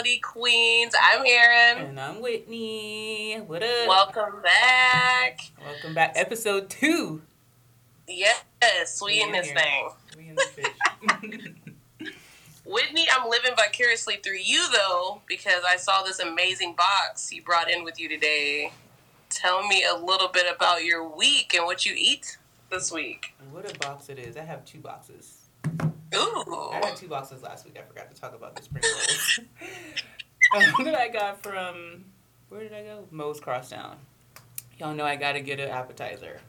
welcome to the Hospitality Queens. I'm Erin. And I'm Whitney. What up? Welcome back. Welcome back. Episode two. Yes, we in this thing. We in fish. Whitney, I'm living vicariously through you though, because I saw this amazing box you brought in with you today. Tell me a little bit about your week and what you eat this week. What a box it is. I have two boxes. Ooh. I had two boxes last week. I forgot to talk about the spring rolls. um, that I got from where did I go? Moe's Crosstown. Y'all know I gotta get an appetizer,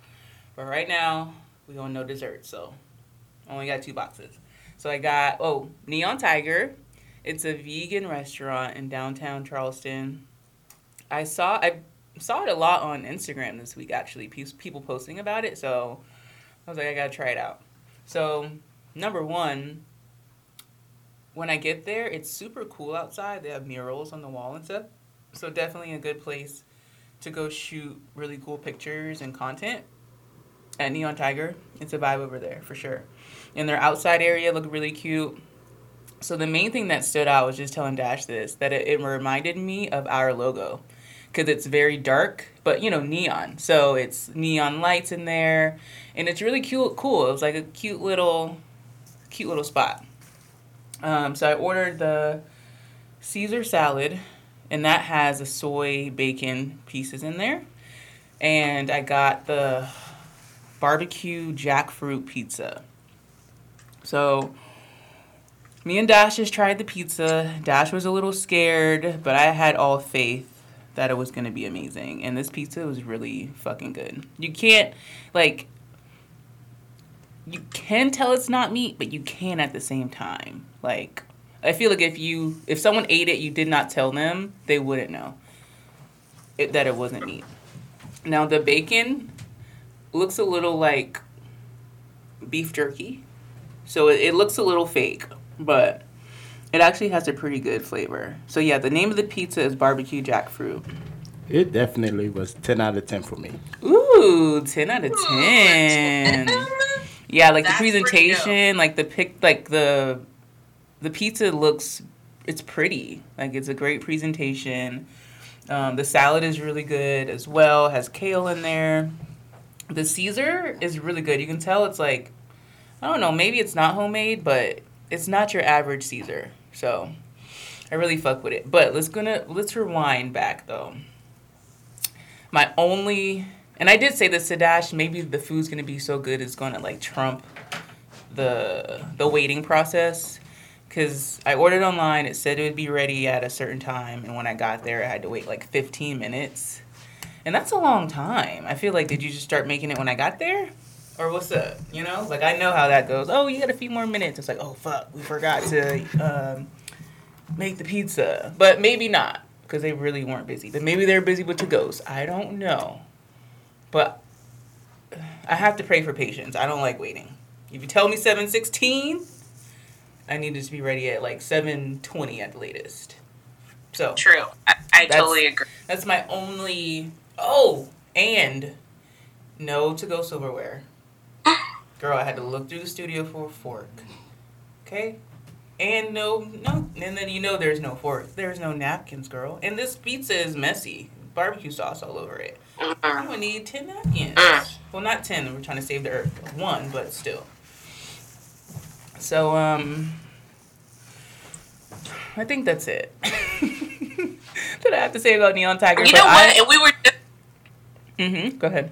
but right now we don't know dessert, so only got two boxes. So I got oh Neon Tiger. It's a vegan restaurant in downtown Charleston. I saw I saw it a lot on Instagram this week actually. People posting about it, so I was like I gotta try it out. So number one, when I get there, it's super cool outside. They have murals on the wall and stuff. So definitely a good place to go shoot really cool pictures and content at Neon Tiger. It's a vibe over there for sure. And their outside area looked really cute. So the main thing that stood out was just telling Dash this that it, it reminded me of our logo because it's very dark, but you know neon. So it's neon lights in there, and it's really cute. Cool. It was like a cute little cute little spot. Um, so I ordered the Caesar salad, and that has the soy bacon pieces in there. And I got the barbecue jackfruit pizza. So me and Dash just tried the pizza. Dash was a little scared, but I had all faith that it was going to be amazing. And this pizza was really fucking good. You can't, like, you can tell it's not meat, but you can at the same time. Like I feel like if you if someone ate it, you did not tell them, they wouldn't know it, that it wasn't meat. Now the bacon looks a little like beef jerky, so it, it looks a little fake, but it actually has a pretty good flavor. So yeah, the name of the pizza is barbecue jackfruit. It definitely was ten out of ten for me. Ooh, ten out of ten. Yeah, like That's the presentation, like the pic, like the the pizza looks. It's pretty. Like it's a great presentation. Um, the salad is really good as well. Has kale in there. The Caesar is really good. You can tell it's like, I don't know, maybe it's not homemade, but it's not your average Caesar. So, I really fuck with it. But let's gonna let's rewind back though. My only and I did say this to Dash. Maybe the food's gonna be so good it's gonna like trump the the waiting process. Cause I ordered online. It said it would be ready at a certain time, and when I got there, I had to wait like 15 minutes, and that's a long time. I feel like did you just start making it when I got there, or what's up? You know, like I know how that goes. Oh, you got a few more minutes. It's like, oh fuck, we forgot to um, make the pizza, but maybe not because they really weren't busy. But maybe they're busy with to goes. I don't know. But I have to pray for patience. I don't like waiting. If you tell me 716, I need to be ready at like 720 at the latest. So True. I, I totally agree. That's my only oh, and no to go silverware. Girl, I had to look through the studio for a fork. Okay? And no no and then you know there's no fork. There's no napkins, girl. And this pizza is messy. Barbecue sauce all over it. I'm gonna need ten napkins. Well, not ten. We're trying to save the earth. One, but still. So um, I think that's it. that I have to say about Neon Tiger. You know what? I, and we were. Just, mm-hmm. Go ahead.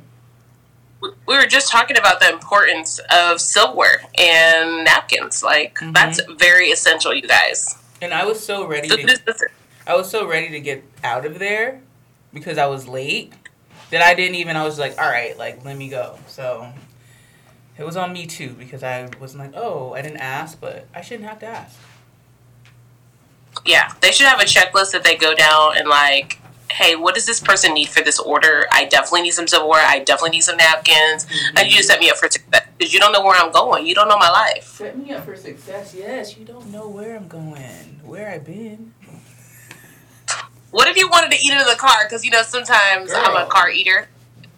We were just talking about the importance of silverware and napkins. Like mm-hmm. that's very essential, you guys. And I was so ready. To, I was so ready to get out of there because I was late that I didn't even. I was like, all right, like let me go. So it was on me too because I was like, oh, I didn't ask, but I shouldn't have to ask. Yeah, they should have a checklist that they go down and like, hey, what does this person need for this order? I definitely need some silverware. I definitely need some napkins. Mm-hmm. I you to set me up for success because you don't know where I'm going. You don't know my life. Set me up for success. Yes, you don't know where I'm going, where I've been. What if you wanted to eat it in the car? Because you know sometimes Girl. I'm a car eater.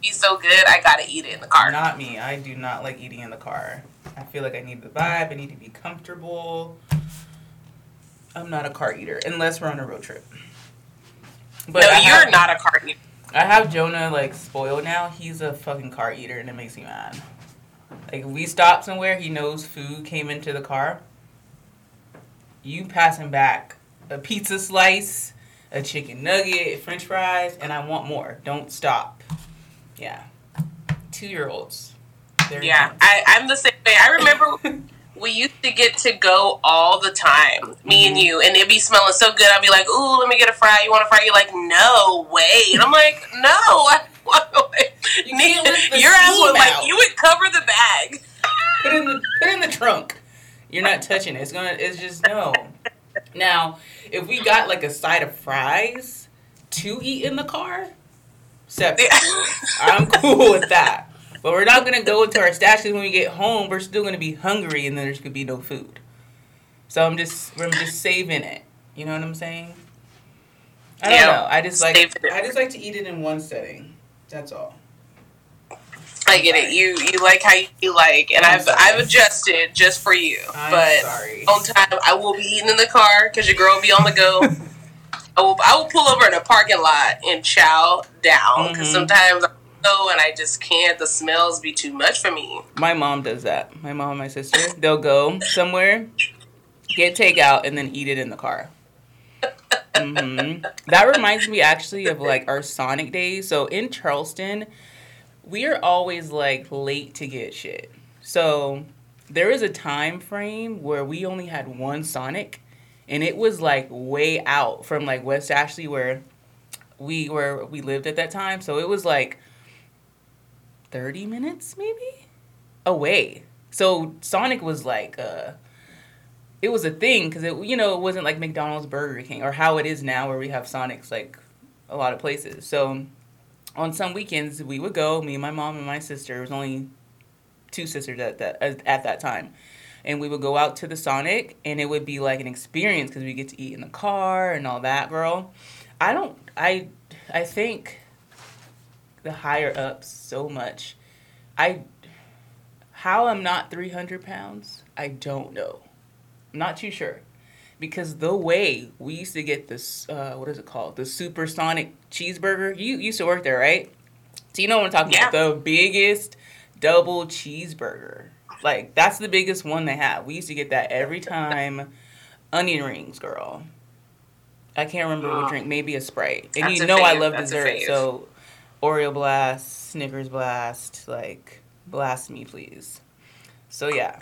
He's so good, I gotta eat it in the car. Not me. I do not like eating in the car. I feel like I need the vibe. I need to be comfortable. I'm not a car eater unless we're on a road trip. But no, I you're have, not a car eater. I have Jonah like spoiled now. He's a fucking car eater, and it makes me mad. Like we stop somewhere, he knows food came into the car. You pass him back a pizza slice, a chicken nugget, French fries, and I want more. Don't stop. Yeah, two year olds. Yeah, I, I'm the same way. I remember we used to get to go all the time, me mm-hmm. and you, and it'd be smelling so good. I'd be like, "Ooh, let me get a fry. You want a fry?" You're like, "No, wait." And I'm like, "No, I You Your ass was like, you would cover the bag. put in the put in the trunk. You're not touching it. It's gonna. It's just no. Now, if we got like a side of fries to eat in the car, separate. I'm cool with that. But we're not gonna go into our stashes when we get home. We're still gonna be hungry, and then there's gonna be no food. So I'm just, I'm just saving it. You know what I'm saying? I don't know. I just like, I just like to eat it in one setting. That's all. I get it. You you like how you like, and i have I've adjusted just for you. I'm but sorry. on time, I will be eating in the car because your girl will be on the go. I will I will pull over in a parking lot and chow down because mm-hmm. sometimes I go and I just can't. The smells be too much for me. My mom does that. My mom and my sister they'll go somewhere, get takeout, and then eat it in the car. Mm-hmm. That reminds me actually of like our Sonic days. So in Charleston we are always like late to get shit. So there is a time frame where we only had one Sonic, and it was like way out from like West Ashley where we were we lived at that time. So it was like thirty minutes maybe away. So Sonic was like uh it was a thing because it you know it wasn't like McDonald's, Burger King, or how it is now where we have Sonics like a lot of places. So on some weekends we would go. Me and my mom and my sister. It was only two sisters at that at that time, and we would go out to the Sonic, and it would be like an experience because we get to eat in the car and all that. Girl, I don't. I I think the higher ups so much. I how I'm not 300 pounds. I don't know. I'm not too sure because the way we used to get this, uh, what is it called? The supersonic cheeseburger. You used to work there, right? So you know what I'm talking yeah. about? The biggest double cheeseburger. Like that's the biggest one they have. We used to get that every time. Onion rings, girl. I can't remember what drink. Maybe a Sprite. And that's you know I love that's dessert, so Oreo blast, Snickers blast, like blast me, please. So yeah.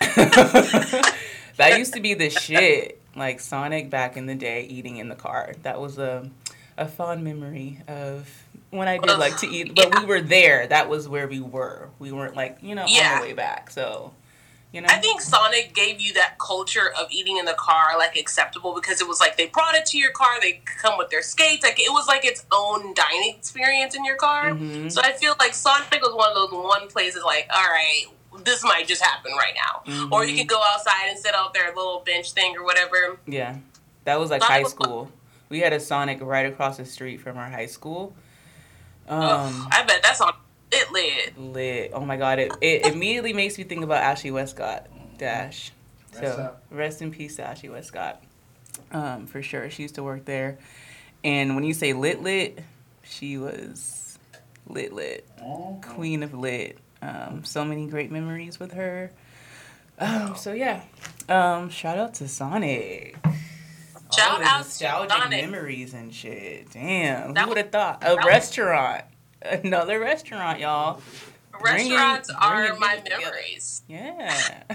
that used to be the shit. Like Sonic back in the day, eating in the car. That was a a fond memory of when I did like to eat. But yeah. we were there. That was where we were. We weren't like you know yeah. on the way back. So. You know? I think Sonic gave you that culture of eating in the car like acceptable because it was like they brought it to your car, they come with their skates, like it was like its own dining experience in your car. Mm-hmm. So I feel like Sonic was one of those one places like, all right, this might just happen right now. Mm-hmm. Or you could go outside and sit out there a little bench thing or whatever. Yeah. That was like Sonic high school. Was we had a Sonic right across the street from our high school. Um, Ugh, I bet that's on it lit. Lit. Oh my god! It it immediately makes me think about Ashley Westcott. Dash. Rest so up. rest in peace, Ashley Westcott. Um, for sure, she used to work there. And when you say lit lit, she was lit lit, oh. queen of lit. Um, so many great memories with her. Um, so yeah, um, shout out to Sonic. Shout out nostalgic Sonic. memories and shit. Damn, that who would have thought? A restaurant, was... another restaurant, y'all. Restaurants bringing, are my memories. Yeah.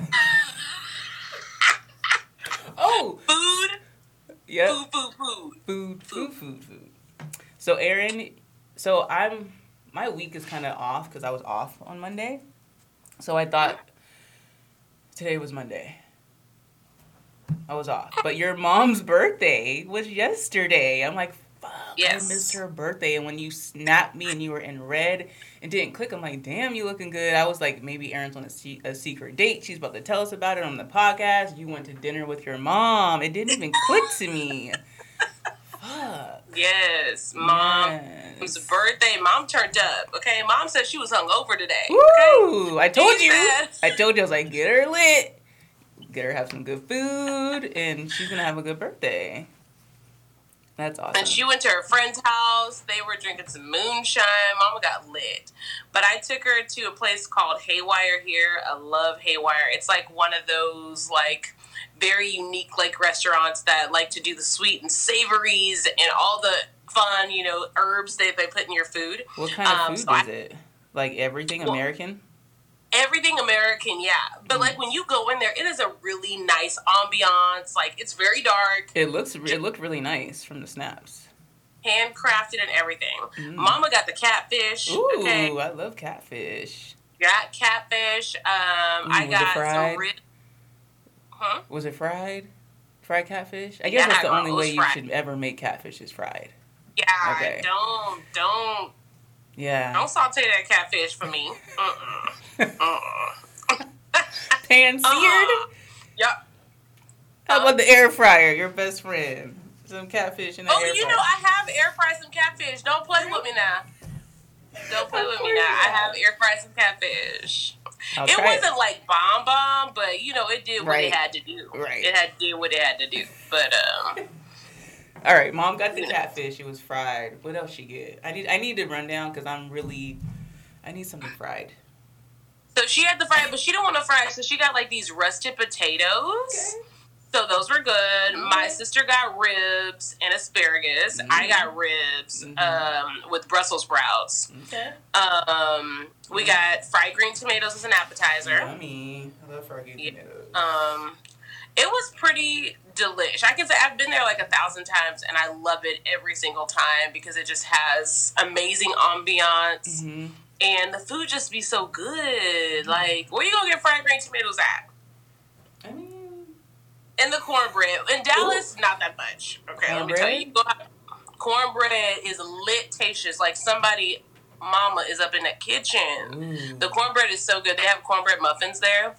oh, food. Yeah. Food, food, food. Food, food, food, food. So, Erin, so I'm my week is kind of off because I was off on Monday. So I thought today was Monday. I was off. Uh, but your mom's birthday was yesterday. I'm like, fuck, yes. I missed her birthday. And when you snapped me and you were in red and didn't click, I'm like, damn, you looking good. I was like, maybe Erin's on a, se- a secret date. She's about to tell us about it on the podcast. You went to dinner with your mom. It didn't even click to me. Fuck. Yes, was a birthday. Mom turned up. Okay, mom said she was hungover today. Okay? Ooh, I told you. I told you I was like, get her lit. get her have some good food, and she's gonna have a good birthday. That's awesome. And she went to her friend's house. They were drinking some moonshine. Mama got lit. But I took her to a place called Haywire here. I love Haywire. It's like one of those like very unique like restaurants that like to do the sweet and savories and all the fun, you know, herbs that they put in your food. What kind of um, food so is I, it? Like everything well, American? everything American, yeah. But like mm. when you go in there, it is a really nice ambiance. Like it's very dark. It looks it looked really nice from the snaps. Handcrafted and everything. Mm. Mama got the catfish. Ooh, okay? I love catfish. Got catfish. Um, Ooh, I got some rib. Huh? Was it fried? Fried catfish? I guess yeah, that's the only way you fried. should ever make catfish is fried. Yeah, okay. don't don't yeah. Don't saute that catfish for me. Uh-uh. uh-uh. Pan seared? Uh-uh. Yep. How about um, the air fryer, your best friend? Some catfish in the oh, air fryer. Oh, you know, I have air fried some catfish. Don't play with me now. Don't play with me now. I have air fried some catfish. It wasn't like bomb bomb, but you know, it did what right. it had to do. Right. It had to do what it had to do. But um All right, mom got the catfish. It was fried. What else she get? I need I need to run down because I'm really I need something fried. So she had the fried, but she didn't want to fry, so she got like these rusted potatoes. Okay. So those were good. Mm-hmm. My sister got ribs and asparagus. Mm-hmm. I got ribs mm-hmm. um, with Brussels sprouts. Okay. Um, we mm-hmm. got fried green tomatoes as an appetizer. Yummy. I love fried green tomatoes. Um, it was pretty delish. I can say I've been there like a thousand times, and I love it every single time because it just has amazing ambiance, mm-hmm. and the food just be so good. Like, where you gonna get fried green tomatoes at? I mean, and the cornbread in Dallas, Ooh. not that much. Okay, cornbread? let me tell you. Cornbread is lit, tasteless. Like somebody mama is up in that kitchen. Mm. The cornbread is so good. They have cornbread muffins there,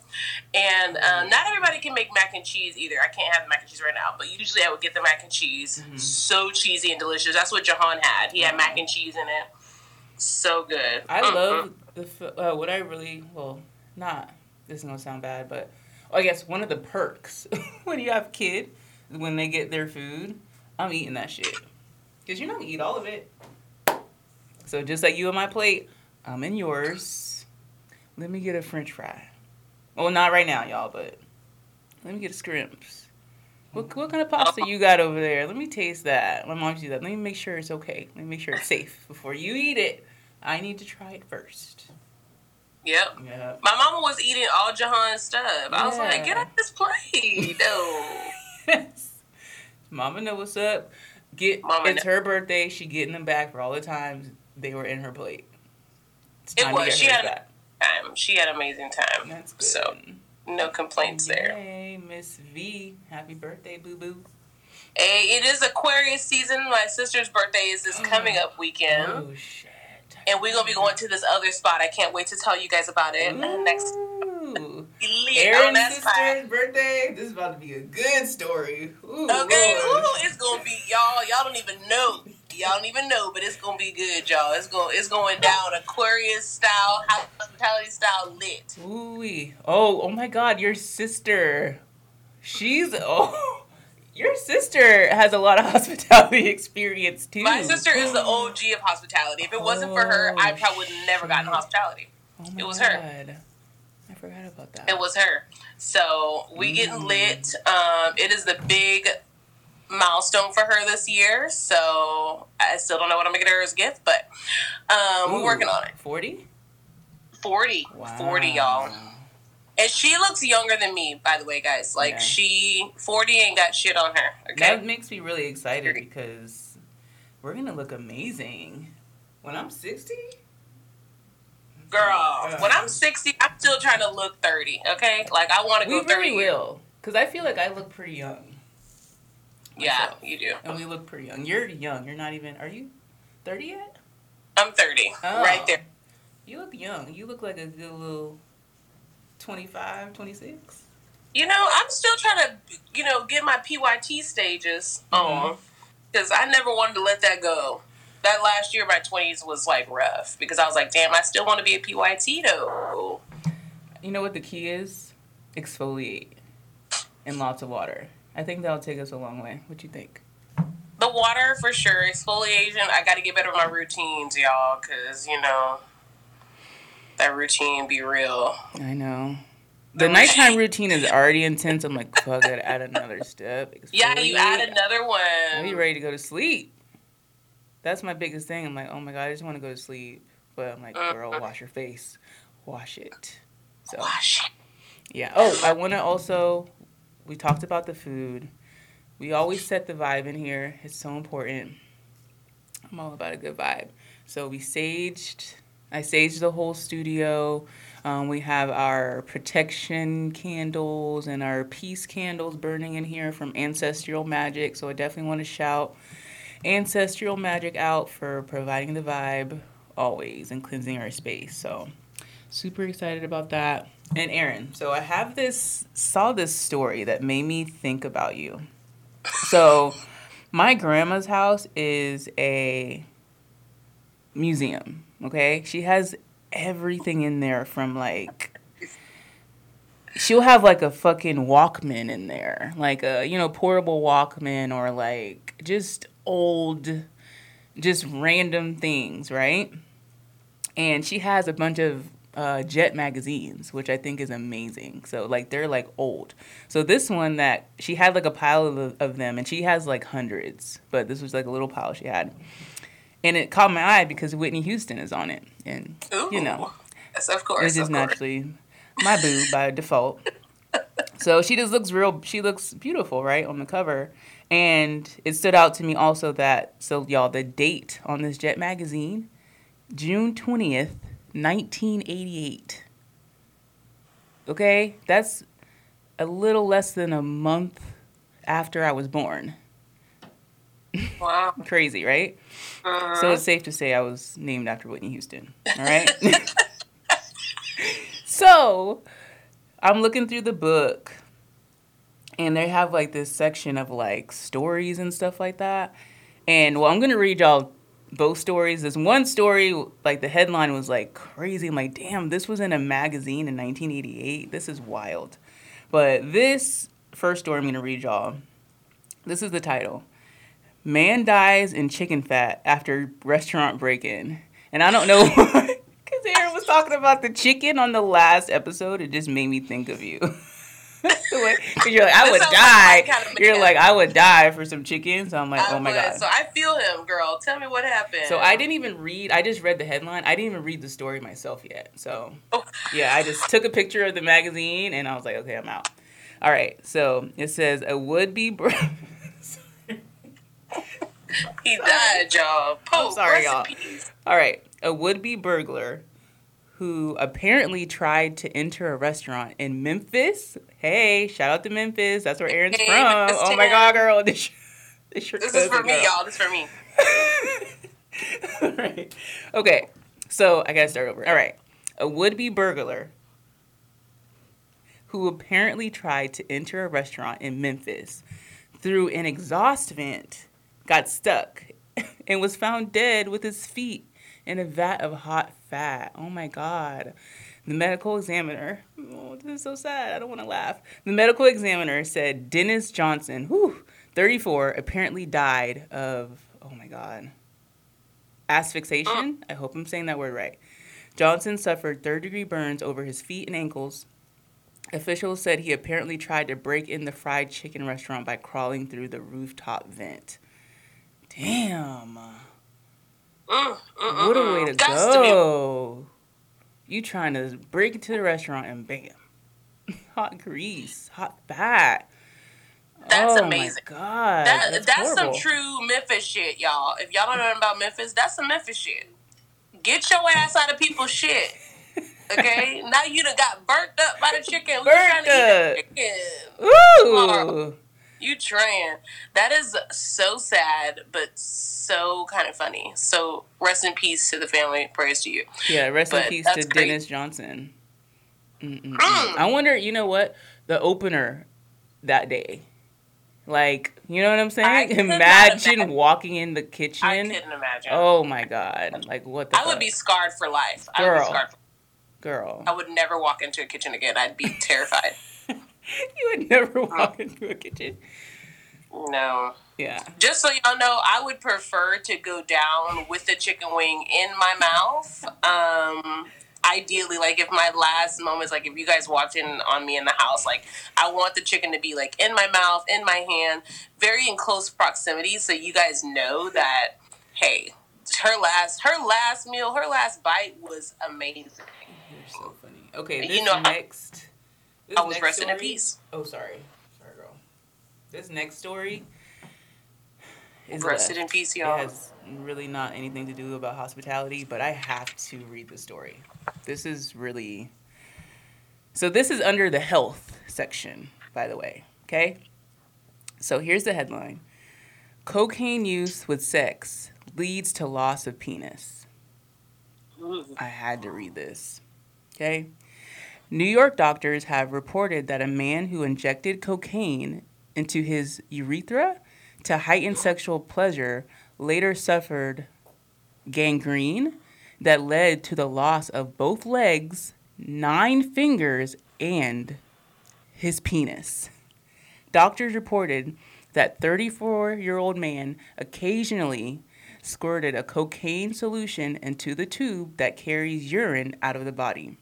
and um, not everybody can make mac and cheese either. I can't have mac and cheese right now, but usually I would get the mac and cheese. Mm-hmm. So cheesy and delicious. That's what Jahan had. He had mac and cheese in it. So good. I mm-hmm. love the uh, what I really well not. This is gonna sound bad, but I guess one of the perks when you have a kid when they get their food, I'm eating that shit because you're not gonna eat all of it. So just like you on my plate, I'm in yours. Let me get a French fry. Well, not right now, y'all, but let me get a scrimps. What, what kind of pasta you got over there? Let me taste that. My mom do that. Let me make sure it's okay. Let me make sure it's safe before you eat it. I need to try it first. Yep. Yeah. My mama was eating all Jahan's stuff. I yeah. was like, get off this plate. No. Mama know what's up. Get Mama it's know. her birthday. She getting them back for all the times they were in her plate. It was. She had time. She had amazing time. That's good. So no complaints Yay, there. Hey, Miss V, happy birthday, boo boo. Hey, it is Aquarius season. My sister's birthday is this oh, coming up weekend. Oh shit! And we're gonna be going to this other spot. I can't wait to tell you guys about it Ooh. next. Erin's sister's birthday. This is about to be a good story. Ooh, okay, Ooh, it's gonna be y'all. Y'all don't even know. Y'all don't even know, but it's gonna be good, y'all. It's going it's going down Aquarius style, hospitality style lit. Ooh, oh, oh my God, your sister. She's oh. Your sister has a lot of hospitality experience too. My sister is the OG of hospitality. If it wasn't for her, I probably would have never gotten hospitality. Oh it was God. her. I forgot about that. It was her. So we mm. getting lit. Um, it is the big milestone for her this year. So I still don't know what I'm gonna get her as a gift, but um, Ooh, we're working on it. 40? 40. Wow. 40, y'all. And she looks younger than me, by the way, guys. Like yeah. she 40 ain't got shit on her. Okay. That makes me really excited because we're gonna look amazing when I'm 60. Girl, when I'm 60, I'm still trying to look 30. Okay, like I want to go. We really 30 will, because I feel like I look pretty young. Yeah, you do. And we look pretty young. You're young. You're not even. Are you thirty yet? I'm thirty. Oh. Right there. You look young. You look like a good little 25, 26. You know, I'm still trying to, you know, get my PYT stages on because mm-hmm. I never wanted to let that go. That last year, my 20s was like rough because I was like, damn, I still want to be a PYT though. You know what the key is? Exfoliate. and lots of water. I think that'll take us a long way. What you think? The water for sure. Exfoliation. I got to get better with my routines, y'all, because you know that routine be real. I know. The nighttime routine is already intense. I'm like, fuck it, add another step. Yeah, you add another one. I'll be ready to go to sleep. That's my biggest thing. I'm like, oh my god, I just want to go to sleep. But I'm like, girl, uh-huh. wash your face, wash it. So, wash it. Yeah. Oh, I want to also. We talked about the food. We always set the vibe in here. It's so important. I'm all about a good vibe. So we saged. I sage the whole studio. Um, we have our protection candles and our peace candles burning in here from Ancestral Magic. So I definitely want to shout Ancestral Magic out for providing the vibe always and cleansing our space. So super excited about that. And Erin, so I have this saw this story that made me think about you. So my grandma's house is a museum, okay? She has everything in there from like she'll have like a fucking Walkman in there, like a you know portable Walkman or like just old, just random things, right? And she has a bunch of uh, Jet magazines, which I think is amazing. So like they're like old. So this one that she had like a pile of, of them, and she has like hundreds, but this was like a little pile she had and it caught my eye because Whitney Houston is on it, and Ooh, you know, yes, of course, it's just naturally my boo by default. so she just looks real. She looks beautiful, right, on the cover. And it stood out to me also that so y'all the date on this Jet magazine, June twentieth, nineteen eighty eight. Okay, that's a little less than a month after I was born. Wow. Crazy, right? Uh-huh. So it's safe to say I was named after Whitney Houston. All right. so I'm looking through the book and they have like this section of like stories and stuff like that. And well, I'm going to read y'all both stories. This one story, like the headline was like crazy. I'm like, damn, this was in a magazine in 1988. This is wild. But this first story I'm going to read y'all. This is the title Man dies in chicken fat after restaurant break in. And I don't know why. Because Erin was talking about the chicken on the last episode. It just made me think of you. Because you're like, I would die. Kind of you're like, I would die for some chicken. So I'm like, I oh my would. God. So I feel him, girl. Tell me what happened. So I didn't even read, I just read the headline. I didn't even read the story myself yet. So oh. yeah, I just took a picture of the magazine and I was like, okay, I'm out. All right. So it says, a would be. Bro- he died, y'all. Pope, sorry, y'all. All right, a would-be burglar who apparently tried to enter a restaurant in Memphis. Hey, shout out to Memphis. That's where Erin's hey, from. Memphis oh my god, girl. This, this, this is for me, y'all. This is for me. All right. Okay. So I gotta start over. All right. A would-be burglar who apparently tried to enter a restaurant in Memphis through an exhaust vent got stuck and was found dead with his feet in a vat of hot fat. Oh my God. The medical examiner, oh, this is so sad. I don't want to laugh. The medical examiner said Dennis Johnson, whew, 34, apparently died of, oh my God, asphyxiation. Uh. I hope I'm saying that word right. Johnson suffered third degree burns over his feet and ankles. Officials said he apparently tried to break in the fried chicken restaurant by crawling through the rooftop vent. Damn. Mm, mm, what a way to go. You trying to break into the restaurant and bam. hot grease, hot fat. That's oh amazing. God, that, that's, that's some true Memphis shit, y'all. If y'all don't know about Memphis, that's some Memphis shit. Get your ass out of people's shit. Okay, now you done got burnt up by the chicken. Burnt up. Chicken. Ooh. You trying. That is so sad, but so kind of funny. So rest in peace to the family. Praise to you. Yeah, rest but in peace to great. Dennis Johnson. Mm. I wonder, you know what? The opener that day. Like, you know what I'm saying? Imagine, imagine walking in the kitchen. I couldn't imagine. Oh my god. Like what the I fuck? would be scarred for life. Girl. I would be scarred for- Girl. I would never walk into a kitchen again. I'd be terrified. you would never walk into a kitchen. No. Yeah. Just so y'all know, I would prefer to go down with the chicken wing in my mouth. Um, ideally, like if my last moments, like if you guys walked in on me in the house, like I want the chicken to be like in my mouth, in my hand, very in close proximity, so you guys know that hey, her last her last meal, her last bite was amazing. You're so funny. Okay, this You know, next. This I was resting in peace. Oh, sorry, sorry, girl. This next story is Rested in peace, It y'all. has really not anything to do about hospitality, but I have to read the story. This is really. So this is under the health section, by the way. Okay. So here's the headline: Cocaine use with sex leads to loss of penis. Mm. I had to read this. Okay. New York doctors have reported that a man who injected cocaine into his urethra to heighten sexual pleasure later suffered gangrene that led to the loss of both legs, nine fingers, and his penis. Doctors reported that 34 year old man occasionally squirted a cocaine solution into the tube that carries urine out of the body.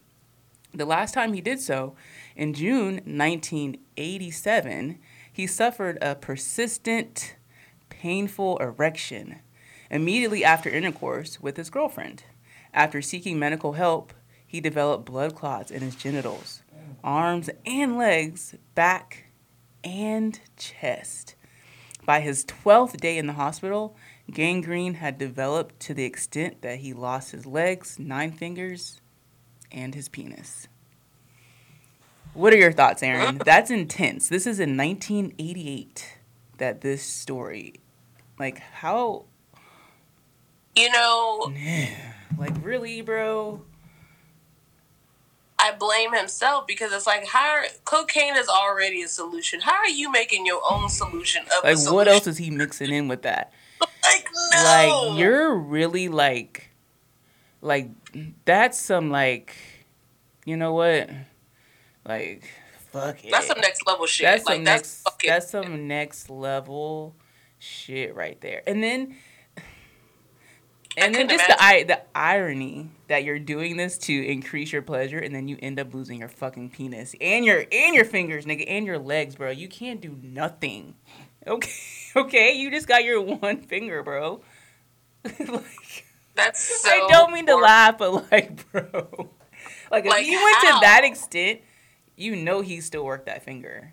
The last time he did so, in June 1987, he suffered a persistent, painful erection immediately after intercourse with his girlfriend. After seeking medical help, he developed blood clots in his genitals, arms and legs, back, and chest. By his 12th day in the hospital, gangrene had developed to the extent that he lost his legs, nine fingers, and his penis. What are your thoughts, Erin? That's intense. This is in 1988 that this story, like, how, You know, like, really, bro? I blame himself because it's like, how are, cocaine is already a solution. How are you making your own solution of a Like, solution? what else is he mixing in with that? Like, no. Like, you're really like, like, that's some like, you know what? Like, fuck it. That's some next level shit. That's like some that's next. That's some next level shit right there. And then, and then just the I, the irony that you're doing this to increase your pleasure, and then you end up losing your fucking penis and your and your fingers, nigga, and your legs, bro. You can't do nothing. Okay, okay. You just got your one finger, bro. like, that's so I don't mean to laugh, but like, bro, like if Like, he went how? to that extent, you know he still worked that finger.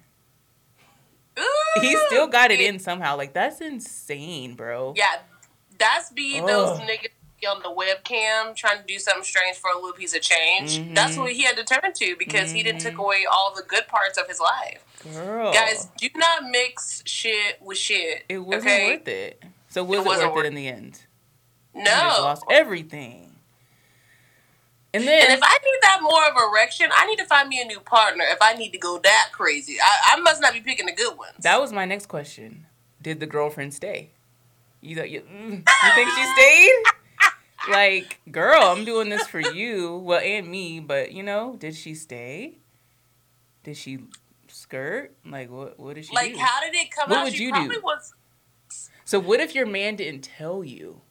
He still got it in somehow. Like that's insane, bro. Yeah, that's be those niggas on the webcam trying to do something strange for a little piece of change. Mhm. That's what he had to turn to because he didn't Mhm. took away all the good parts of his life. Girl, Guys, do not mix shit with shit. it wasn't okay? worth it. So was It it, worth it in the end? No. Lost everything. And then And if I need that more of erection, I need to find me a new partner. If I need to go that crazy, I, I must not be picking the good ones. that was my next question: Did the girlfriend stay? You thought you, mm, you think she stayed? Like, girl, I'm doing this for you, well, and me, but you know, did she stay? Did she skirt? Like, what? What did she like, do? how did it come What out? would she you do? was. So what if your man didn't tell you?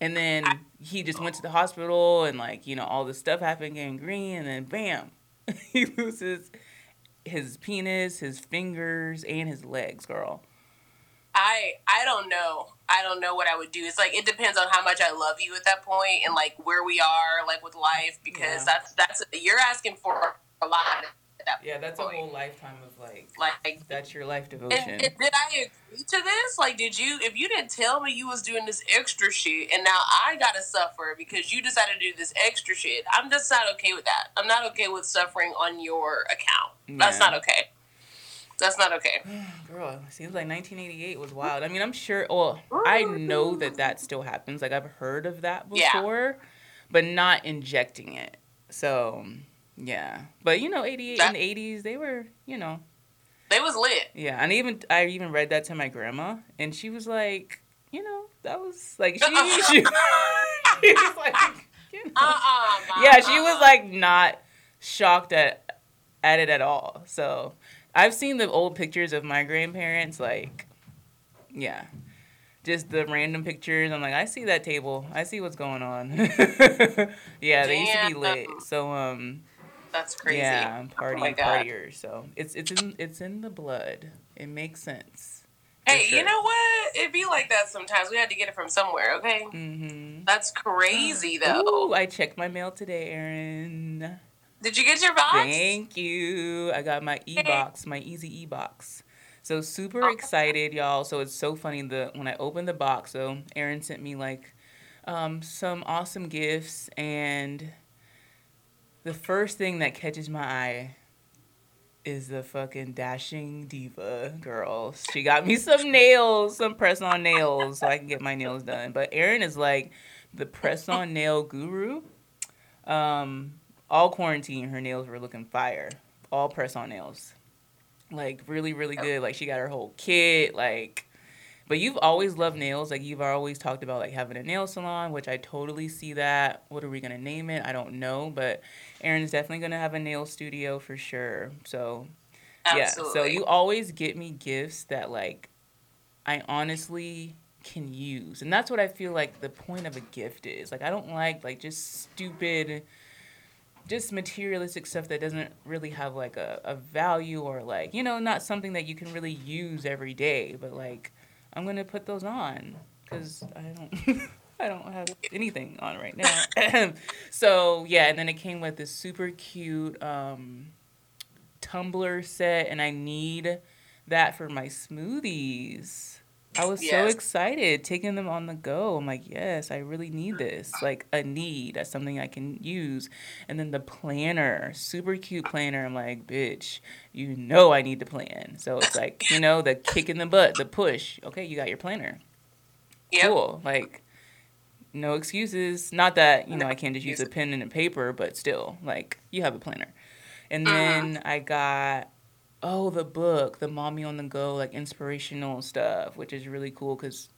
And then he just went to the hospital and like, you know, all this stuff happened gangrene and then bam. he loses his penis, his fingers, and his legs, girl. I I don't know. I don't know what I would do. It's like it depends on how much I love you at that point and like where we are like with life because Yeah. that's that's you're asking for a lot that Yeah, that's a whole lifetime of like like that's your life devotion. and did I agree to this? Like, did you? If you didn't tell me you was doing this extra shit, and now I gotta suffer because you decided to do this extra shit, I'm just not okay with that. I'm not okay with suffering on your account. That's not okay. That's not okay. Girl, it seems like 1988 was wild. I mean, I'm sure. Well, I know that that still happens. Like I've heard of that Yeah. before, but not injecting it. So yeah, but you know, 88 That- and 80s, they were, you know, They was lit. yeah. And even I even read that to my grandma, and she was like, you know, that was like she, she, she was like, you know. Uh uh yeah, she was like not shocked at at it at all. So I've seen the old pictures of my grandparents, like, yeah, just the random pictures. I'm like, I see that table. I see what's going on. yeah, they used to be lit. So um, that's crazy. Yeah, party oh partier. So it's it's in it's in the blood. It makes sense. Hey, sure. you know what? It'd be like that sometimes. We had to get it from somewhere, okay? Mm-hmm. That's crazy, though. Ooh, I checked my mail today, Erin. Did you get your box? Thank you. I got my e box, my easy e box. So super oh. excited, y'all. So it's so funny. The when I opened the box, so Erin sent me like um, some awesome gifts, and the first thing that catches my eye is the fucking dashing diva girl. She got me some nails, some press on nails, so I can get my nails done. But Erin is like the press on nail guru. Um, all quarantine, her nails were looking fire. All press on nails, like really, really good. Like she got her whole kit, like but you've always loved nails. Like you've always talked about like having a nail salon, which I totally see that. What are we gonna name it? I don't know, but Erin's definitely gonna have a nail studio for sure. So Absolutely. yeah. So you always get me gifts that like I honestly can use. And that's what I feel like the point of a gift is. Like I don't like like just stupid just materialistic stuff that doesn't really have like a, a value or like, you know, not something that you can really use every day, but like I'm gonna put those on because I don't. I don't have anything on right now. so yeah, and then it came with this super cute um, tumbler set, and I need that for my smoothies. I was so excited taking them on the go. I'm like, yes, I really need this. Like a need. That's something I can use. And then the planner, super cute planner. I'm like, bitch, you know I need to plan. So it's like, you know, the kick in the butt, the push. Okay, you got your planner. Yep. Cool. Like, no excuses. Not that, you know, I can't just use a pen and a paper, but still, like, you have a planner. And uh-huh. then I got oh, the book, the Mommy on the Go, like inspirational stuff, which is really cool because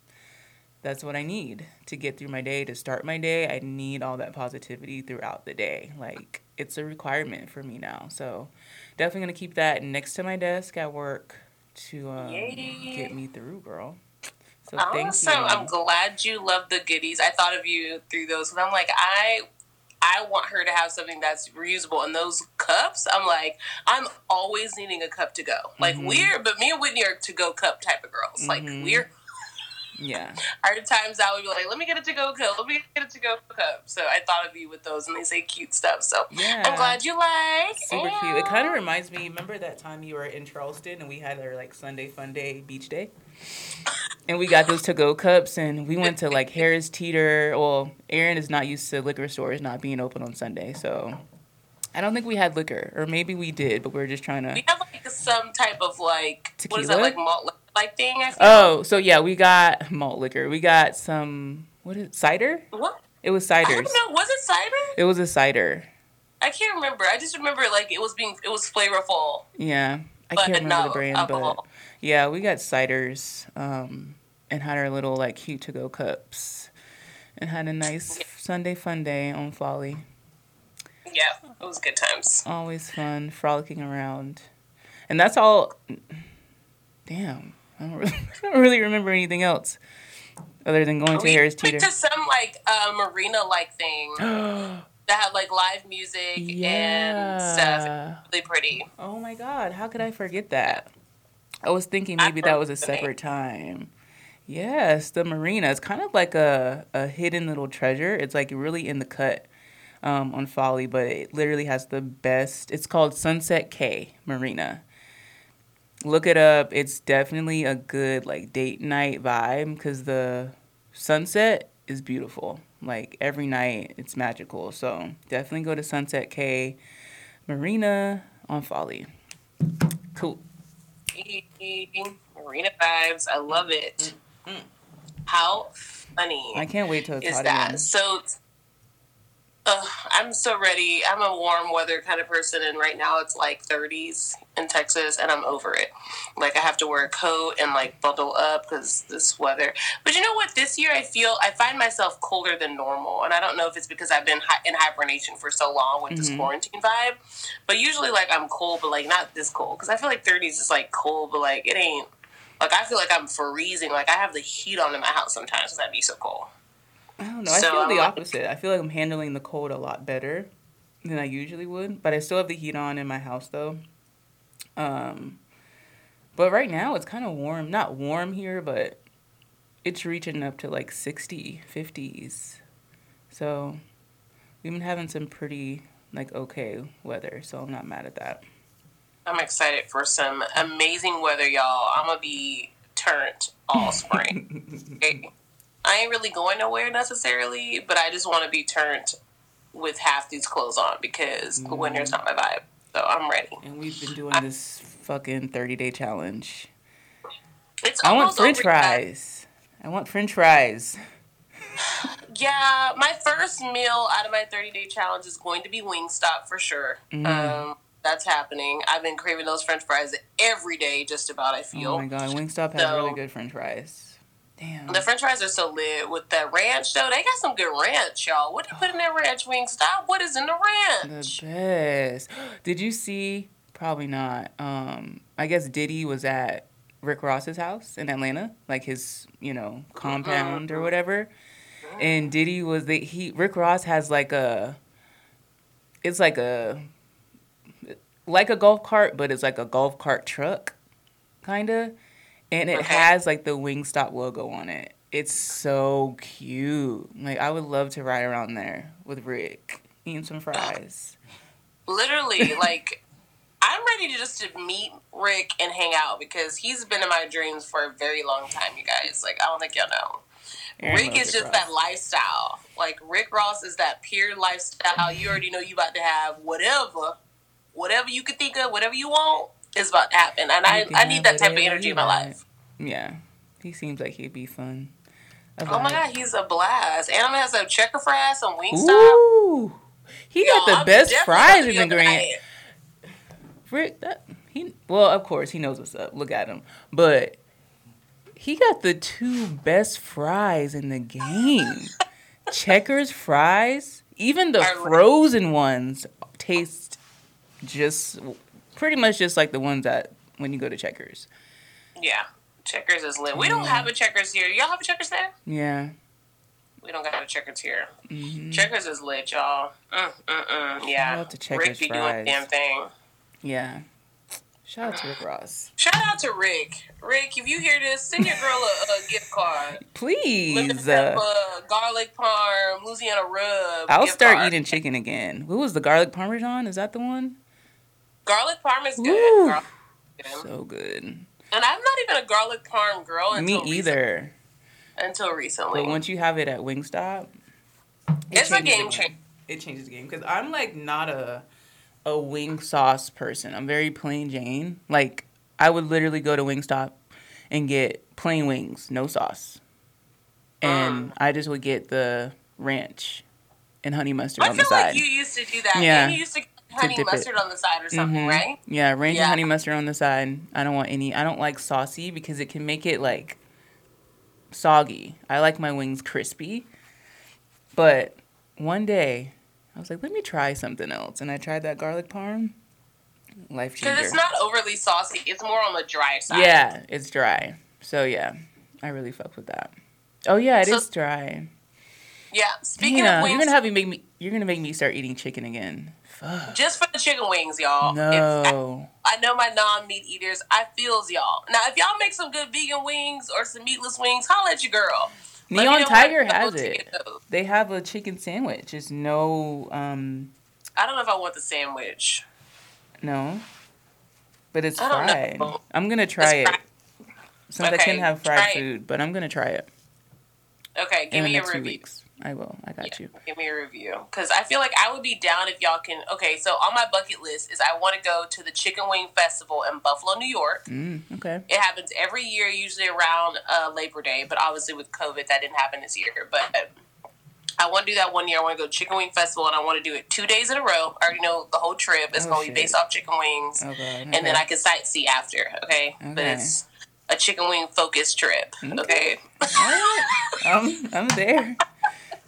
that's what I need to get through my day, to start my day. I need all that positivity throughout the day. Like, it's a requirement for me now. So, definitely going to keep that next to my desk at work to um, get me through, girl. So, thank you. I'm glad you love the goodies. I thought of you through those. And I'm like, I I want her to have something that's reusable. And those cups, I'm like, I'm always needing a cup to go. Like mm-hmm. we're, but me and Whitney are to go cup type of girls. Mm-hmm. Like we're. Yeah. Are times I would be like, let me get a to go cup. Let me get a to go cup. So I thought of you with those, and they say cute stuff. So yeah. I'm glad you like. Super cute. It kind of reminds me. Remember that time you were in Charleston and we had our like Sunday fun day beach day and we got those to go cups and we went to like Harris Teeter. Well, Erin is not used to liquor stores not being open on Sunday, so I don't think we had liquor, or maybe we did, but we were just trying to. We have like some type of like Tequila? what is that like malt like thing? oh, so yeah, we got malt liquor. We got some what is it, cider? What? It was cider. I don't know. Was it cider? It was a cider. I can't remember. I just remember like it was being it was flavorful. Yeah, I can't remember no, the brand, alcohol. but yeah, we got ciders um, and had our little like cute to go cups and had a nice Sunday fun day on Folly. Yeah, it was good times. Always fun, frolicking around. And that's all. Damn, I don't really, I don't really remember anything else other than going we to Harris Teeter. to some like uh, marina like thing. that had like live music yeah. and stuff. Really pretty. Oh my god, how could I forget that? I was thinking maybe that was a separate time. Yes, the marina. It's kind of like a, a hidden little treasure. It's like really in the cut um, on Folly, but it literally has the best. It's called Sunset Cay Marina. Look it up. It's definitely a good like date night vibe because the sunset is beautiful. Like every night, it's magical. So definitely go to Sunset Cay Marina on Folly. Cool. Marina vibes. I love it. Mm-hmm. How funny. I can't wait till it's is that? So Uh, I'm so ready. I'm a warm weather kind of person, and right now it's like 30s in Texas, and I'm over it. Like I have to wear a coat and like bundle up because this weather. But you know what? This year I feel I find myself colder than normal, and I don't know if it's because I've been hi- in hibernation for so long with this Mhm. quarantine vibe. But usually, like I'm cold, but like not this cold because I feel like 30s is like cold, but like it ain't. Like I feel like I'm freezing. Like I have the heat on in my house sometimes because I'd be so cold. I don't know. I So, feel the opposite. I feel like I'm handling the cold a lot better than I usually would, but I still have the heat on in my house though. Um, but right now it's kind of warm. Not warm here, but it's reaching up to like 60, 50s. So we've been having some pretty like okay weather, so I'm not mad at that. I'm excited for some amazing weather, y'all. I'm gonna be turned all spring. Okay? I ain't really going nowhere necessarily, but I just want to be turned with half these clothes on because the winter's not my vibe. So I'm ready. And we've been doing this fucking 30 day challenge. It's I want french fries. I want french fries. Yeah, my first meal out of my 30 day challenge is going to be Wingstop for sure. Mm. Um, that's happening. I've been craving those French fries every day, just about. I feel. Oh my god, Wingstop has So- really good french fries. Damn. The French fries are so lit with that ranch though. They got some good ranch, y'all. What they put in that ranch Wingstop? What is in the ranch? The best. Did you see? Probably not. Um, I guess Diddy was at Rick Ross's house in Atlanta, like his, you know, compound or whatever. And Diddy was the he. Rick Ross has like a. It's like a. Like a golf cart, but it's like a golf cart truck, kinda, and it Okay. has like the Wingstop logo on it. It's so cute. Like I would love to ride around there with Rick, eating some fries. Literally, like I'm ready to just to meet Rick and hang out because he's been in my dreams for a very long time, you guys. Like I don't think y'all know. Erin Rick is just Ross. that lifestyle. Like Rick Ross is that pure lifestyle. You already know you about to have whatever, whatever you could think of, whatever you want is about to happen. And I, I need that type of energy in my life. Yeah, he seems like he'd be fun. Oh my god, he's a blast. And I'm gonna have some checker fries, some Wingstop. Ooh, he Yo, got the I'm best fries in the Grand. Rick, that he well, of course he knows what's up. Look at him, but he got the two best fries in the game. Checkers fries, even the frozen ones taste just pretty much just like the ones that when you go to Checkers. Yeah, Checkers is lit. We don't have a Checkers here. Y'all have a Checkers there? Yeah. We don't got a Checkers here. hmm Checkers is lit, y'all. Mm, mm, mm. Yeah, Rick be doing fries. the damn thing. Yeah. Shout out to Rick Ross. Shout out to Rick. Rick, if you hear this, send your girl a, a gift card. Please. Pepper, garlic parm, Louisiana rub. I'll start card. eating chicken again. What was the garlic parmesan? Is that the one? Garlic parm is good. Garlic. So good. And I'm not even a garlic parm girl Me either. Recently, until recently. But once you have it at Wingstop, it It's a game changer. It changes the game because I'm like not a a wing sauce person. I'm very plain Jane. Like I would literally go to Wingstop and get plain wings, no sauce, and Mm. I just would get the ranch and honey mustard I on the feel side. like you used to do that. Yeah. And you used to honey dip it. mustard on the side or something, Mhm. right? Yeah, ranch Yeah. and honey mustard on the side. I don't want any. I don't like saucy because it can make it like soggy. I like my wings crispy. But one day, I was like, let me try something else, and I tried that garlic parm. Life Because it's not overly saucy. It's more on the dry side. Yeah, it's dry. So yeah, I really fuck with that. Oh yeah, it is So- dry. Yeah. Speaking of you're gonna have me make me. You're gonna make me start eating chicken again. Fuck. just for the chicken wings, y'all. No. I know my non-meat eaters. I feels y'all. Now, if y'all make some good vegan wings or some meatless wings, holla at your girl. Neon Tiger where to go has it. They have a chicken sandwich. It's no, um, I don't know if I want the sandwich. no, but it's I fried. know. I'm gonna try It's it since I Okay, can have fried it. food, but I'm gonna try it Okay, give in me a review. weeks. I will. I got you. Give me a review because I feel like I would be down if y'all can. Okay, so on my bucket list is I want to go to the Chicken Wing Festival in Buffalo, New York. Mm, okay. It happens every year, usually around uh, Labor Day, but obviously with COVID, that didn't happen this year. But I want to do that one year. I want to go Chicken Wing Festival, and I want to do it two days in a row. I already know the whole trip is Oh, going to be based off chicken wings, Oh, God. and then I can sightsee after. Okay, but it's a chicken wing focused trip. Okay. Okay. I'm, I'm there.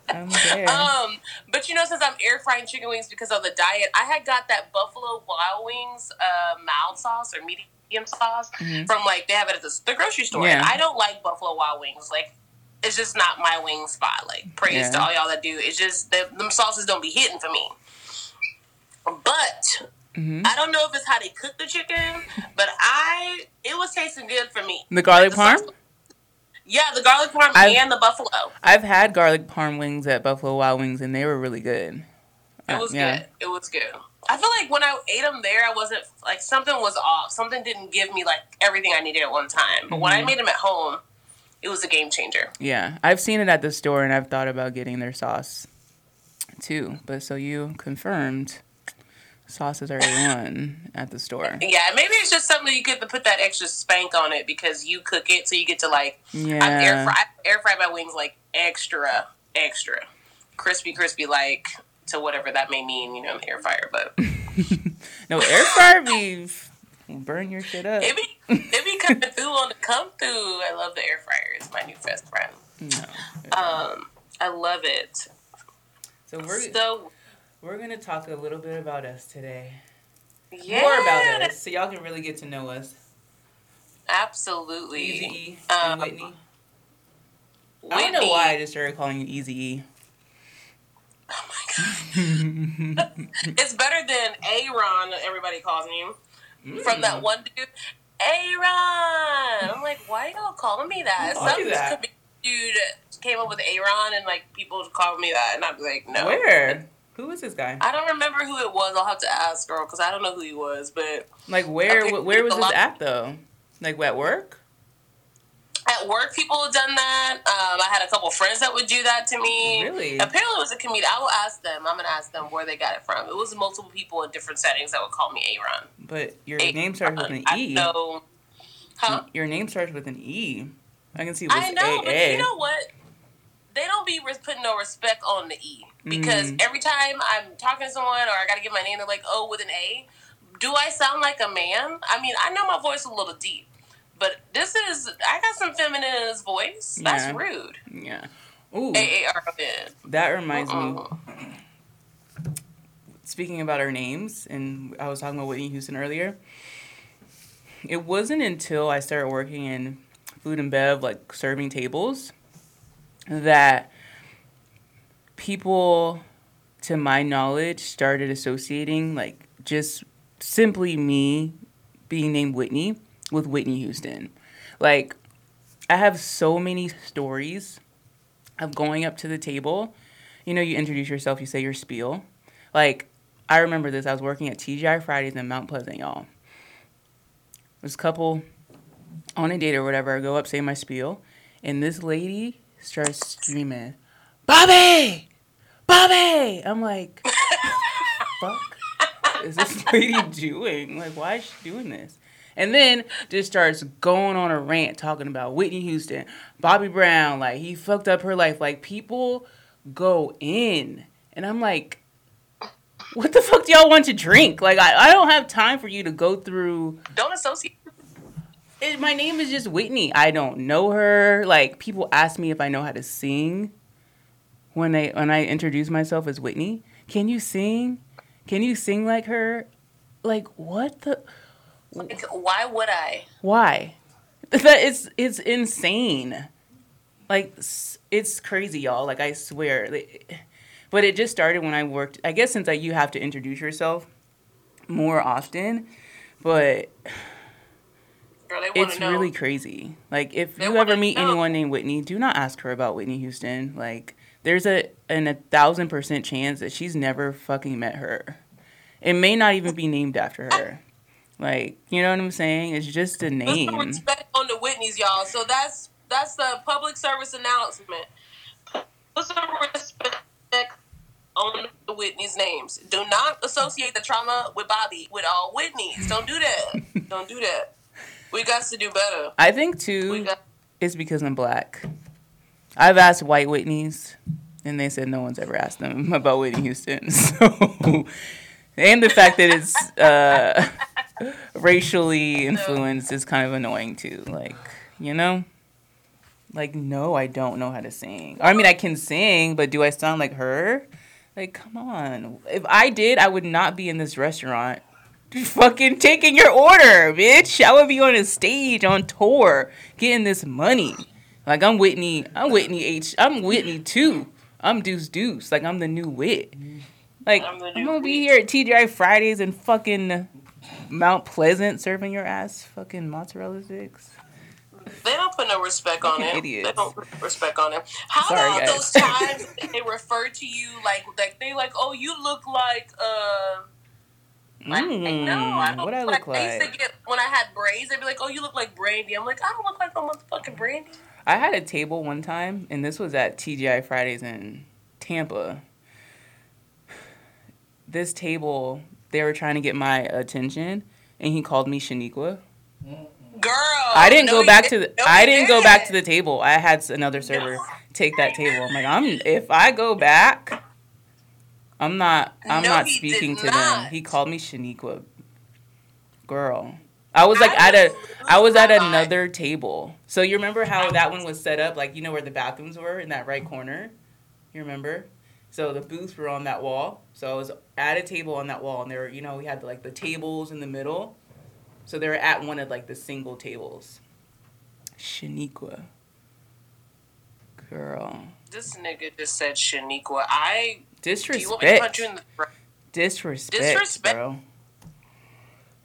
I'm there. Um, but you know, since I'm air frying chicken wings because of the diet, I had got that Buffalo Wild Wings uh, mild sauce or medium sauce Mhm. from like they have it at the, the grocery store. Yeah. And I don't like Buffalo Wild Wings. Like, it's just not my wing spot. Like, praise to all y'all that do. It's just that them sauces don't be hitting for me. But Mhm. I don't know if it's how they cook the chicken, but I it was tasting good for me. The garlic the parm? sauce- Yeah, the garlic parm I've- and the buffalo. I've had garlic parm wings at Buffalo Wild Wings, and they were really good. It Uh, was yeah. good. It was good. I feel like when I ate them there, I wasn't like something was off. Something didn't give me like everything I needed at one time. But when I Mhm. made them at home, it was a game changer. Yeah, I've seen it at the store, and I've thought about getting their sauce too. But so you confirmed sauces are one at the store. Yeah, maybe it's just something you get to put that extra spank on it because you cook it, so you get to like Yeah. I'm air fry air fry my wings like extra, extra, crispy, crispy, like to whatever that may mean, you know, in the air fryer. But no, air fryer beef burn your shit up. it be it be coming through on the come through. I love the air fryer. It's my new best friend. No. Um, I love it. So we're So we're gonna talk a little bit about us today. yeah, More about us, so y'all can really get to know us. Absolutely. Easy E Um, and Whitney. I don't know why I just started calling you Easy E. Oh my god. it's better than Aaron. Everybody calls him from Mm. that one dude. Aaron. I'm like, why y'all calling me that? Who called you Some that? dude came up with Aaron, and like people called me that, and I'm like, no. Where? Who is this guy? I don't remember who it was. I'll have to ask girl because I don't know who he was. But Like where? Wh- Where was this at though? Like at work? at work, people have done that. Um, I had a couple friends that would do that to me. Really? Apparently, it was a comedian. I will ask them. I'm gonna ask them where they got it from. It was multiple people in different settings that would call me Aaron. But your Aaron. name starts with an I E. know. Huh? Your name starts with an E. I can see I this know, but you know what? They don't be putting no respect on the E because Mm. every time I'm talking to someone or I got to give my name, they're like, "Oh, with an A." Do I sound like a man? I mean, I know my voice a little deep, but this is I got some feminine voice. That's Yeah. rude. yeah. Ooh, A A R N. that reminds me. Uh-uh. Speaking about our names, and I was talking about Whitney Houston earlier. It wasn't until I started working in food and bev, like serving tables, that people, to my knowledge, started associating like just simply me being named Whitney with Whitney Houston. Like, I have so many stories of going up to the table. You know, you introduce yourself, you say your spiel. Like, I remember this. I was working at TGI Fridays in Mount Pleasant, y'all. This couple on a date or whatever, I go up, say my spiel, and this lady starts screaming, Bobby! Bobby! I'm like, fuck is this lady doing? Like, why is she doing this? And then just starts going on a rant talking about Whitney Houston, Bobby Brown, like he fucked up her life. Like people go in. And I'm like, what the fuck do y'all want to drink? Like I, I don't have time for you to go through Don't associate. It, my name is just Whitney. I don't know her. Like people ask me if I know how to sing when they when I introduce myself as Whitney. Can you sing? Can you sing like her? Like what the Like, why would I? why? That it's it's insane. Like it's crazy, y'all. Like I swear. But it just started when I worked. I guess since like you have to introduce yourself more often, but Girl, it's know. really crazy. Like if They you ever meet know. anyone named Whitney, do not ask her about Whitney Houston. Like there's a an a thousand percent chance that she's never fucking met her. It may not even be named after her. Like you know what I'm saying? It's just a name. Put some respect on the Whitneys, y'all. So that's that's the public service announcement. Put some respect on the Whitney's names. Do not associate the trauma with Bobby with all Whitneys. Don't do that. Don't do that. We got to do better. I think too got it's because I'm black. I've asked white Whitneys And they said no one's ever asked them about Whitney Houston. So, and the fact that it's uh, racially influenced is kind of annoying too. Like, you know? Like, no, I don't know how to sing. I mean, I can sing, but do I sound like her? Like, come on. If I did, I would not be in this restaurant fucking taking your order, bitch. I would be on a stage on tour getting this money. Like I'm Whitney, I'm Whitney H. I'm Whitney too. I'm Deuce Deuce. Like I'm the new wit. Like I'm, I'm gonna be here at TGI Fridays and fucking Mount Pleasant serving your ass fucking mozzarella sticks. They don't put no respect on it. Idiots. They don't put respect on it. How Sorry, about guys. those times they refer to you like like they like, oh, you look like uh. Like, mm, no, I don't what I look like. I used to get when I had braids. They'd be like, "Oh, you look like Brandy." I'm like, I don't look like no motherfucking Brandy. I had a table one time, and this was at TGI Fridays in Tampa. This table, they were trying to get my attention, and he called me Shaniqua. Girl, I didn't no, go back to the. No, I didn't go back to the table. I had another server no. take that table. I'm like, I'm if I go back, I'm not. I'm not speaking to not. them. He called me Shaniqua. Girl, I was like I at a. I was at another table. So you remember how that one was set up? Like you know where the bathrooms were in that right corner. You remember? So the booths were on that wall. So I was at a table on that wall, and there were, you know, we had like the tables in the middle. So they were at one of like the single tables. Shaniqua. Girl. This nigga just said Shaniqua. I disrespect. You, you the... Disrespect, Disrespect, bro.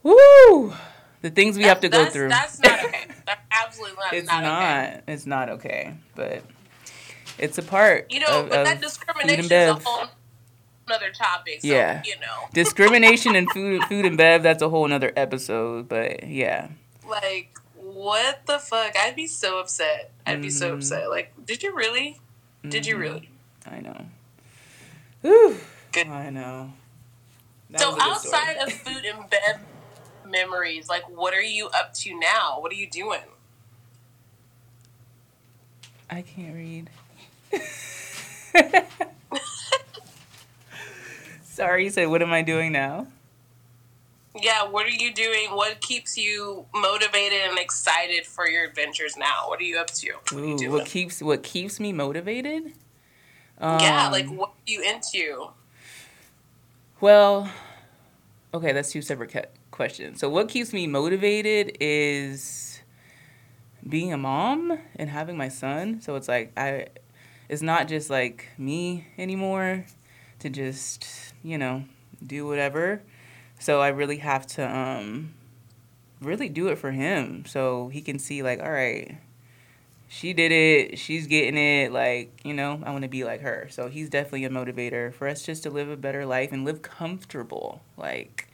Woo! The things we have to go through. That's not okay. That's absolutely not. It's not. not okay. It's not okay. But it's a part. You know, of, but that discrimination is a whole another topic. So, yeah. You know. discrimination in food, food and bev. That's a whole another episode. But yeah. Like what the fuck? I'd be so upset. I'd mm-hmm. be so mm-hmm. upset. Like, did you really? Did mm-hmm. you really? I know. Whew. Good. I know. That so outside of food and bed memories, like what are you up to now? What are you doing? I can't read. Sorry, you said what am I doing now? Yeah, what are you doing? What keeps you motivated and excited for your adventures now? What are you up to? What, Ooh, what keeps what keeps me motivated? Um, yeah, like um, what are you into? Well, okay, that's two separate questions. So, what keeps me motivated is being a mom and having my son. So it's like I, it's not just like me anymore to just you know do whatever. So I really have to um, really do it for him so he can see like all right she did it. She's getting it. Like, you know, I want to be like her. So he's definitely a motivator for us just to live a better life and live comfortable. Like,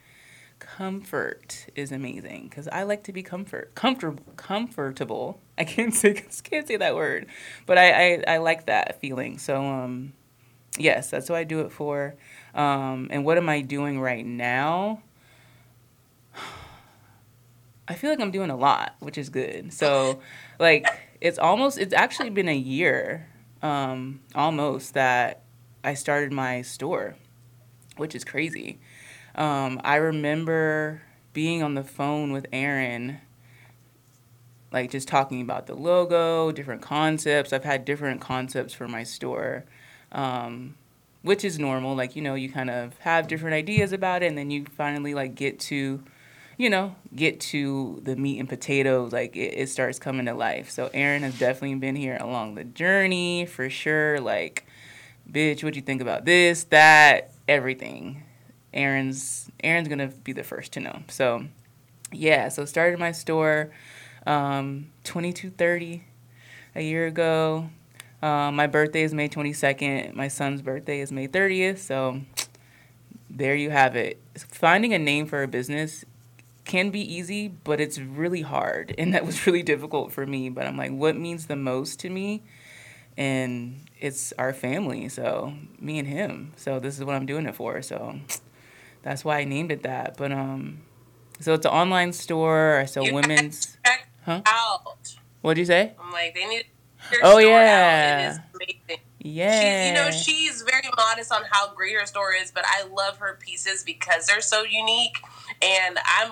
comfort is amazing because I like to be comfort comfortable comfortable. I can't say can't say that word, but I, I, I like that feeling. So um, yes, that's what I do it for. Um, and what am I doing right now? I feel like I'm doing a lot, which is good. So, like it's almost it's actually been a year um, almost that I started my store, which is crazy. Um, I remember being on the phone with Erin, like just talking about the logo, different concepts. I've had different concepts for my store, um, which is normal. Like, you know, you kind of have different ideas about it, and then you finally like get to you know, get to the meat and potatoes, like it, it starts coming to life. So Erin has definitely been here along the journey for sure. Like, bitch, what you think about this, that, everything? Erin's Erin's gonna be the first to know. So, yeah. So started my store, um, twenty two thirty, a year ago. Um, my birthday is May twenty second. My son's birthday is May thirtieth. So, there you have it. Finding a name for a business can be easy, but it's really hard. And that was really difficult for me. But I'm like, what means the most to me? And it's our family. So me and him. So this is what I'm doing it for. So that's why I named it that. But um so it's an online store. I sell you women's huh? out. What'd you say? I'm like, they need Oh yeah. Yeah. She's, you know, she's very modest on how great her store is, but I love her pieces because they're so unique. And I'm,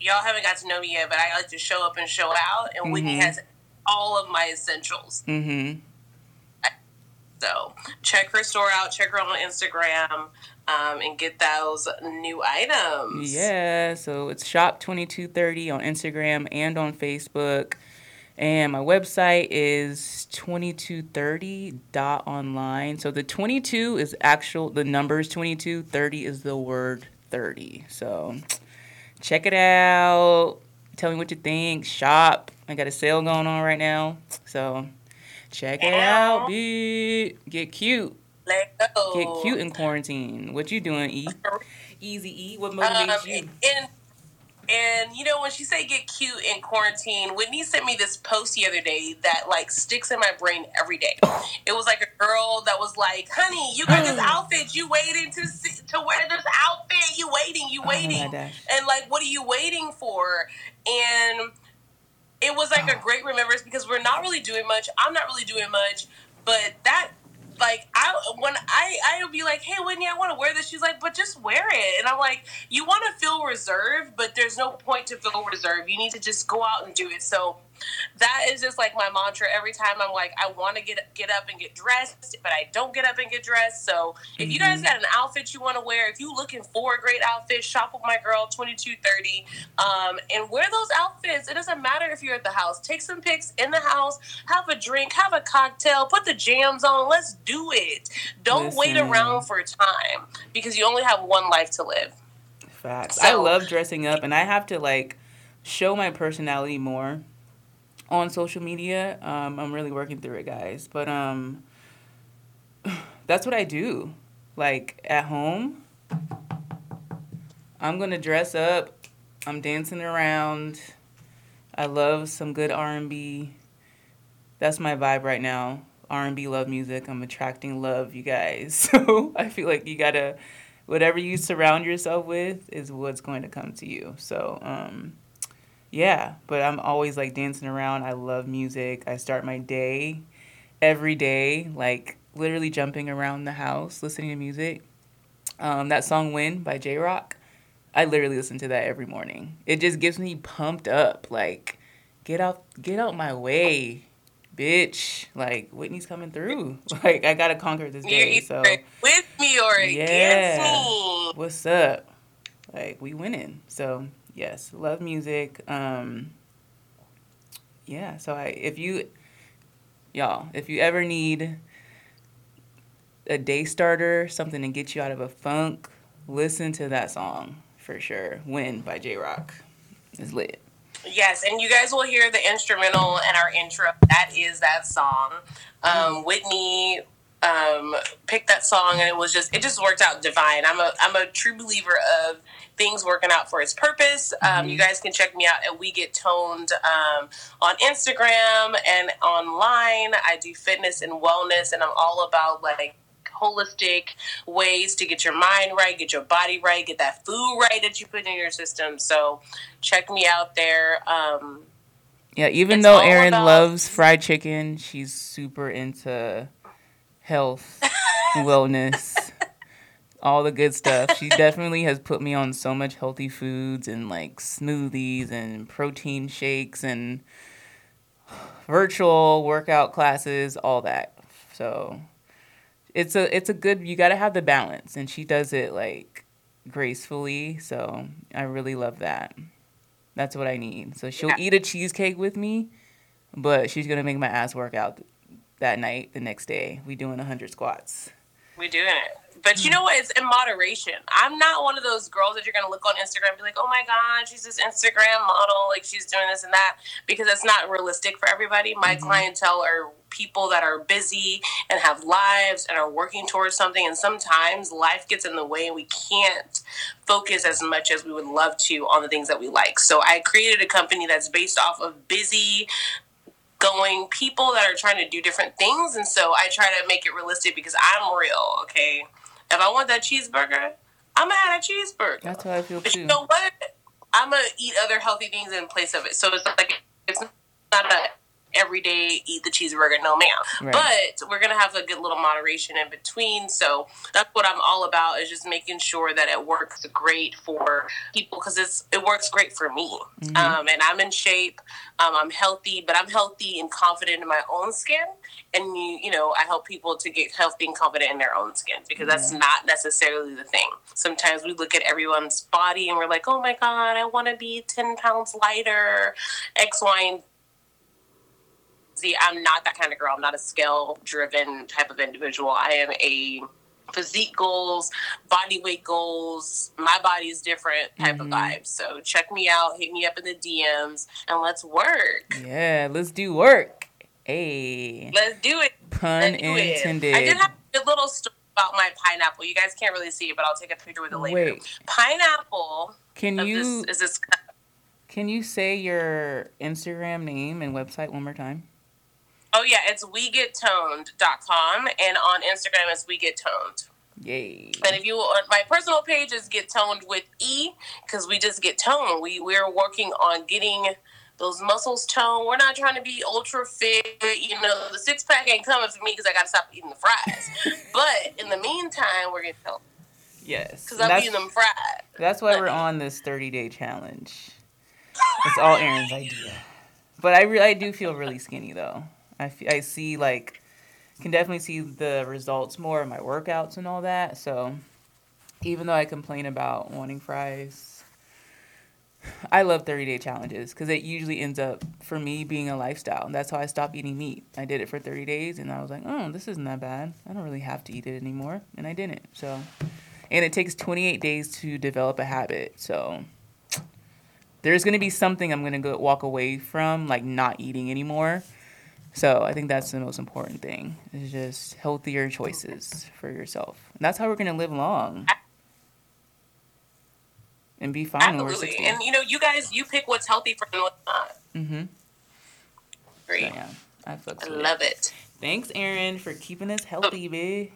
y'all haven't got to know me yet, but I like to show up and show out. And Whitney Mhm. has all of my essentials. Mm-hmm. So check her store out, check her on Instagram, um, and get those new items. Yeah, so it's shop twenty two thirty on Instagram and on Facebook. And my website is 2230.online. So the 22 is actual, the numbers 22, 30 is the word 30. So check it out. Tell me what you think. Shop. I got a sale going on right now. So check it out, B. Get cute. Let go. Get cute in quarantine. What you doing, E? Easy E. What motivates Um, you? and and you know when she say get cute in quarantine, Whitney sent me this post the other day that like sticks in my brain every day. Oh. It was like a girl that was like, "Honey, you got this outfit. You waiting to see, to wear this outfit. You waiting. You Oh waiting." gosh. and like, what are you waiting for? And it was like a oh. great remembrance because we're not really doing much. I'm not really doing much, but that like I when I I'll be like, hey Whitney, I want to wear this. She's like, but just wear it. And I'm like, you want to feel reserved, but there's no point to feel reserved. You need to just go out and do it. So that is just like my mantra every time I'm like, I want to get get up and get dressed, but I don't get up and get dressed. So if you guys got an outfit you want to wear, if you looking for a great outfit, shop with my girl twenty two thirty, um, and wear those outfits. It doesn't matter if you're at the house. Take some pics in the house, have a drink, have a cocktail, put the jams on. Let's do it. Don't wait around for time because you only have one life to live. Facts. So- I love dressing up, and I have to like show my personality more on social media. Um, I'm really working through it, guys. But um, that's what I do. Like at home, I'm gonna dress up. I'm dancing around. I love some good R&B. That's my vibe right now. R&B love music. I'm attracting love, you guys. So I feel like you gotta whatever you surround yourself with is what's going to come to you. So, um, yeah, but I'm always like dancing around. I love music. I start my day every day, like literally jumping around the house, listening to music. Um, that song "Win" by Jay Rock, I literally listen to that every morning. It just gets me pumped up. Like, get out, get out my way, bitch. Like Whitney's coming through. Like I gotta conquer this day. So with me or Yeah. against me. what's up? Like we winning. So yes, love music. Um yeah, so I if you y'all, if you ever need a day starter, something to get you out of a funk, listen to that song for sure. Win by Jay Rock. It's lit. Yes, and you guys will hear the instrumental and our intro. That is that song. Um, Whitney um, picked that song, and it was just it just worked out divine. I'm a I'm a true believer of things working out for its purpose. Um, You guys can check me out at We Get Toned um, on Instagram and online. I do fitness and wellness, and I'm all about like holistic ways to get your mind right, get your body right, get that food right that you put in your system. So check me out there. Um, Yeah, even though Erin about- loves fried chicken, she's super into health, wellness, all the good stuff. She definitely has put me on so much healthy foods and like smoothies and protein shakes and virtual workout classes, all that. So it's a it's a good you got to have the balance and she does it like gracefully. So I really love that. That's what I need. So she'll eat a cheesecake with me, but she's gonna make my ass work out that night. The next day, we doing hundred squats. we doing it. But you know what? It's in moderation. I'm not one of those girls that you're gonna look on Instagram and be like, "Oh my god, she's this Instagram model, like she's doing this and that," because it's not realistic for everybody. My mm-hmm. clientele are people that are busy and have lives and are working towards something, and sometimes life gets in the way and we can't focus as much as we would love to on the things that we like. So I created a company that's based off of busy going people that are trying to do different things and so I try to make it realistic because I'm real, okay? If I want that cheeseburger, I'm gonna have a cheeseburger. That's how I feel But too. you know what? I'm gonna eat other healthy things in place of it. So it's like it's not a every day eat the cheeseburger. No, ma'am. Right. But we're gonna have a good little moderation in between. So that's what I'm all about is just making sure that it works great for people because it's it works great for me. Mm-hmm. Um, and I'm in shape. Um, I'm healthy, but I'm healthy and confident in my own skin. And you, you know, I help people to get healthy and confident in their own skin because mm-hmm. that's not necessarily the thing. Sometimes we look at everyone's body and we're like, oh my god, I want to be ten pounds lighter, X, Y, and See, I'm not that kind of girl. I'm not a scale driven type of individual. I am a physique goals, body weight goals. My body is different type mm-hmm. of vibe. So check me out, hit me up in the DMs, and let's work. Yeah, let's do work. Hey. Let's do it. Pun let's intended. I did have a little story about my pineapple. You guys can't really see it, but I'll take a picture with it later. Wait. Pineapple. Can you? This, is this? Can you say your Instagram name and website one more time? Oh yeah, it's wegettoned.com and on Instagram it's we get toned. Yay. And if you uh, my personal page is get toned with E because we just get toned. We we're working on getting those muscles toned. We're not trying to be ultra fit. You know, the six pack ain't coming for me because I got to stop eating the fries. but in the meantime, we're getting toned. Yes. Because I'm eating them fried. That's why we're on this 30 day challenge. It's all Erin's idea. But I, re- I do feel really skinny though. I, f- I see like can definitely see the results more in my workouts and all that. So even though I complain about wanting fries, I love 30 day challenges because it usually ends up for me being a lifestyle. And that's how I stopped eating meat. I did it for 30 days and I was like, oh, this isn't that bad. I don't really have to eat it anymore. And I didn't. So, and it takes 28 days to develop a habit. So, there's going to be something I'm going to go walk away from, like not eating anymore so I think that's the most important thing is just healthier choices for yourself. And that's how we're gonna live long and be fine Absolutely. when 60. And you know, you guys, you pick what's healthy for and what's not. Mm-hmm. Great. So, yeah, I, I love it. Thanks, Erin, for keeping us healthy, oh. babe.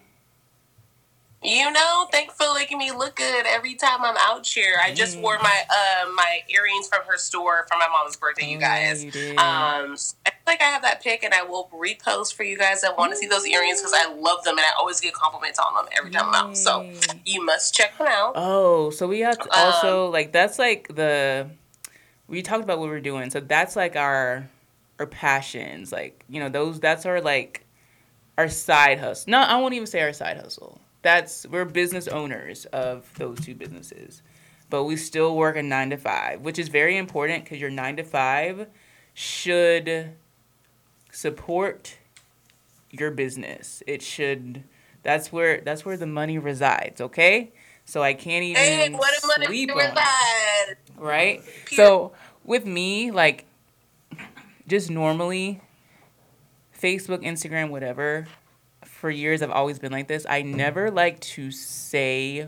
You know, thanks for making me look good every time I'm out here. I just wore my uh, my earrings from her store for my mom's birthday, you guys. Oh, you um, I like I have that pic, and I will repost for you guys that want to see those earrings because I love them, and I always get compliments on them every time I'm out. So you must check them out. Oh, so we have to also um, like that's like the we talked about what we're doing. So that's like our our passions, like you know those. That's our like our side hustle. No, I won't even say our side hustle that's we're business owners of those two businesses but we still work a nine to five which is very important because your nine to five should support your business it should that's where that's where the money resides okay so i can't even hey, what sleep money on right Pure. so with me like just normally facebook instagram whatever for years I've always been like this. I never like to say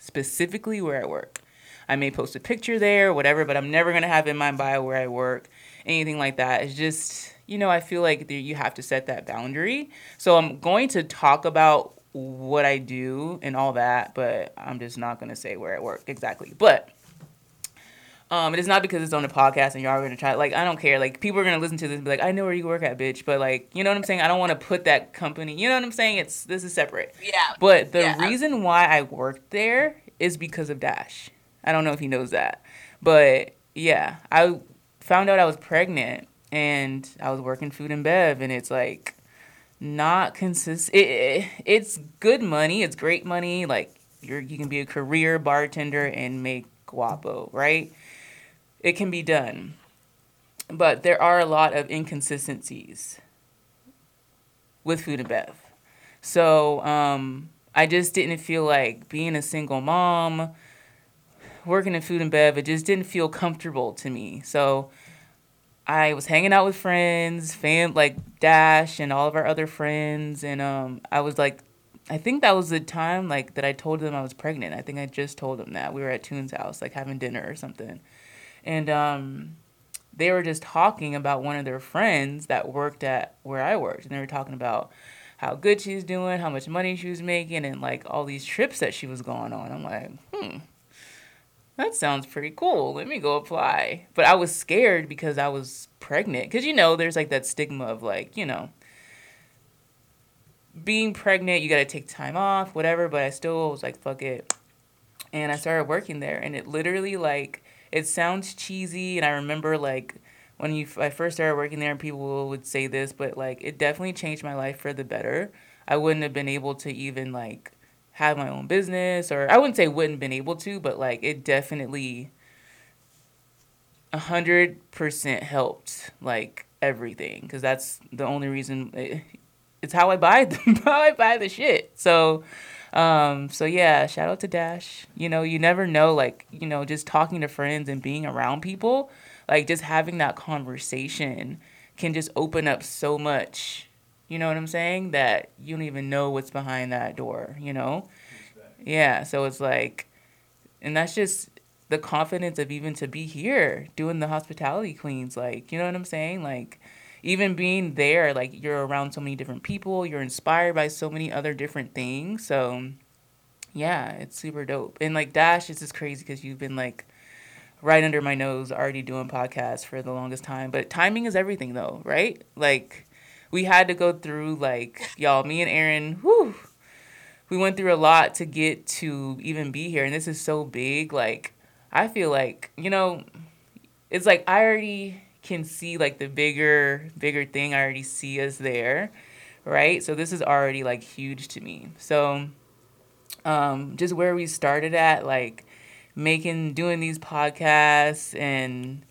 specifically where I work. I may post a picture there, whatever, but I'm never gonna have in my bio where I work, anything like that. It's just, you know, I feel like you have to set that boundary. So I'm going to talk about what I do and all that, but I'm just not gonna say where I work exactly. But um, it is not because it's on a podcast and y'all are gonna try. Like, I don't care. Like, people are gonna listen to this and be like, "I know where you work at, bitch." But like, you know what I'm saying? I don't want to put that company. You know what I'm saying? It's this is separate. Yeah. But the yeah. reason why I worked there is because of Dash. I don't know if he knows that, but yeah, I found out I was pregnant and I was working food and bev, and it's like not consistent. It, it, it's good money. It's great money. Like you're you can be a career bartender and make guapo, right? it can be done. But there are a lot of inconsistencies with food and bev. So um, I just didn't feel like being a single mom, working in food and bev, it just didn't feel comfortable to me. So I was hanging out with friends, fam like Dash and all of our other friends, and um, I was like, I think that was the time like that I told them I was pregnant. I think I just told them that we were at Toon's house, like having dinner or something and um, they were just talking about one of their friends that worked at where I worked, and they were talking about how good she's doing, how much money she was making, and like all these trips that she was going on. I'm like, hmm. That sounds pretty cool. Let me go apply. But I was scared because I was pregnant. Because, you know, there's like that stigma of like, you know, being pregnant, you got to take time off, whatever. But I still was like, fuck it. And I started working there. And it literally, like, it sounds cheesy. And I remember, like, when you I first started working there, and people would say this, but like, it definitely changed my life for the better. I wouldn't have been able to even, like, have my own business or I wouldn't say wouldn't been able to, but like it definitely a hundred percent helped like everything because that's the only reason it, it's how I buy how I buy the shit. So um so yeah, shout out to Dash. You know, you never know like, you know, just talking to friends and being around people, like just having that conversation can just open up so much you know what I'm saying? That you don't even know what's behind that door, you know? Yeah, so it's like, and that's just the confidence of even to be here doing the hospitality queens. Like, you know what I'm saying? Like, even being there, like, you're around so many different people, you're inspired by so many other different things. So, yeah, it's super dope. And like, Dash is just crazy because you've been like, right under my nose already doing podcasts for the longest time. But timing is everything though, right? Like we had to go through like y'all, me and Erin, whew, we went through a lot to get to even be here, and this is so big. Like I feel like you know, it's like I already can see like the bigger bigger thing. I already see us there, right? So this is already like huge to me. So um, just where we started at, like making doing these podcasts and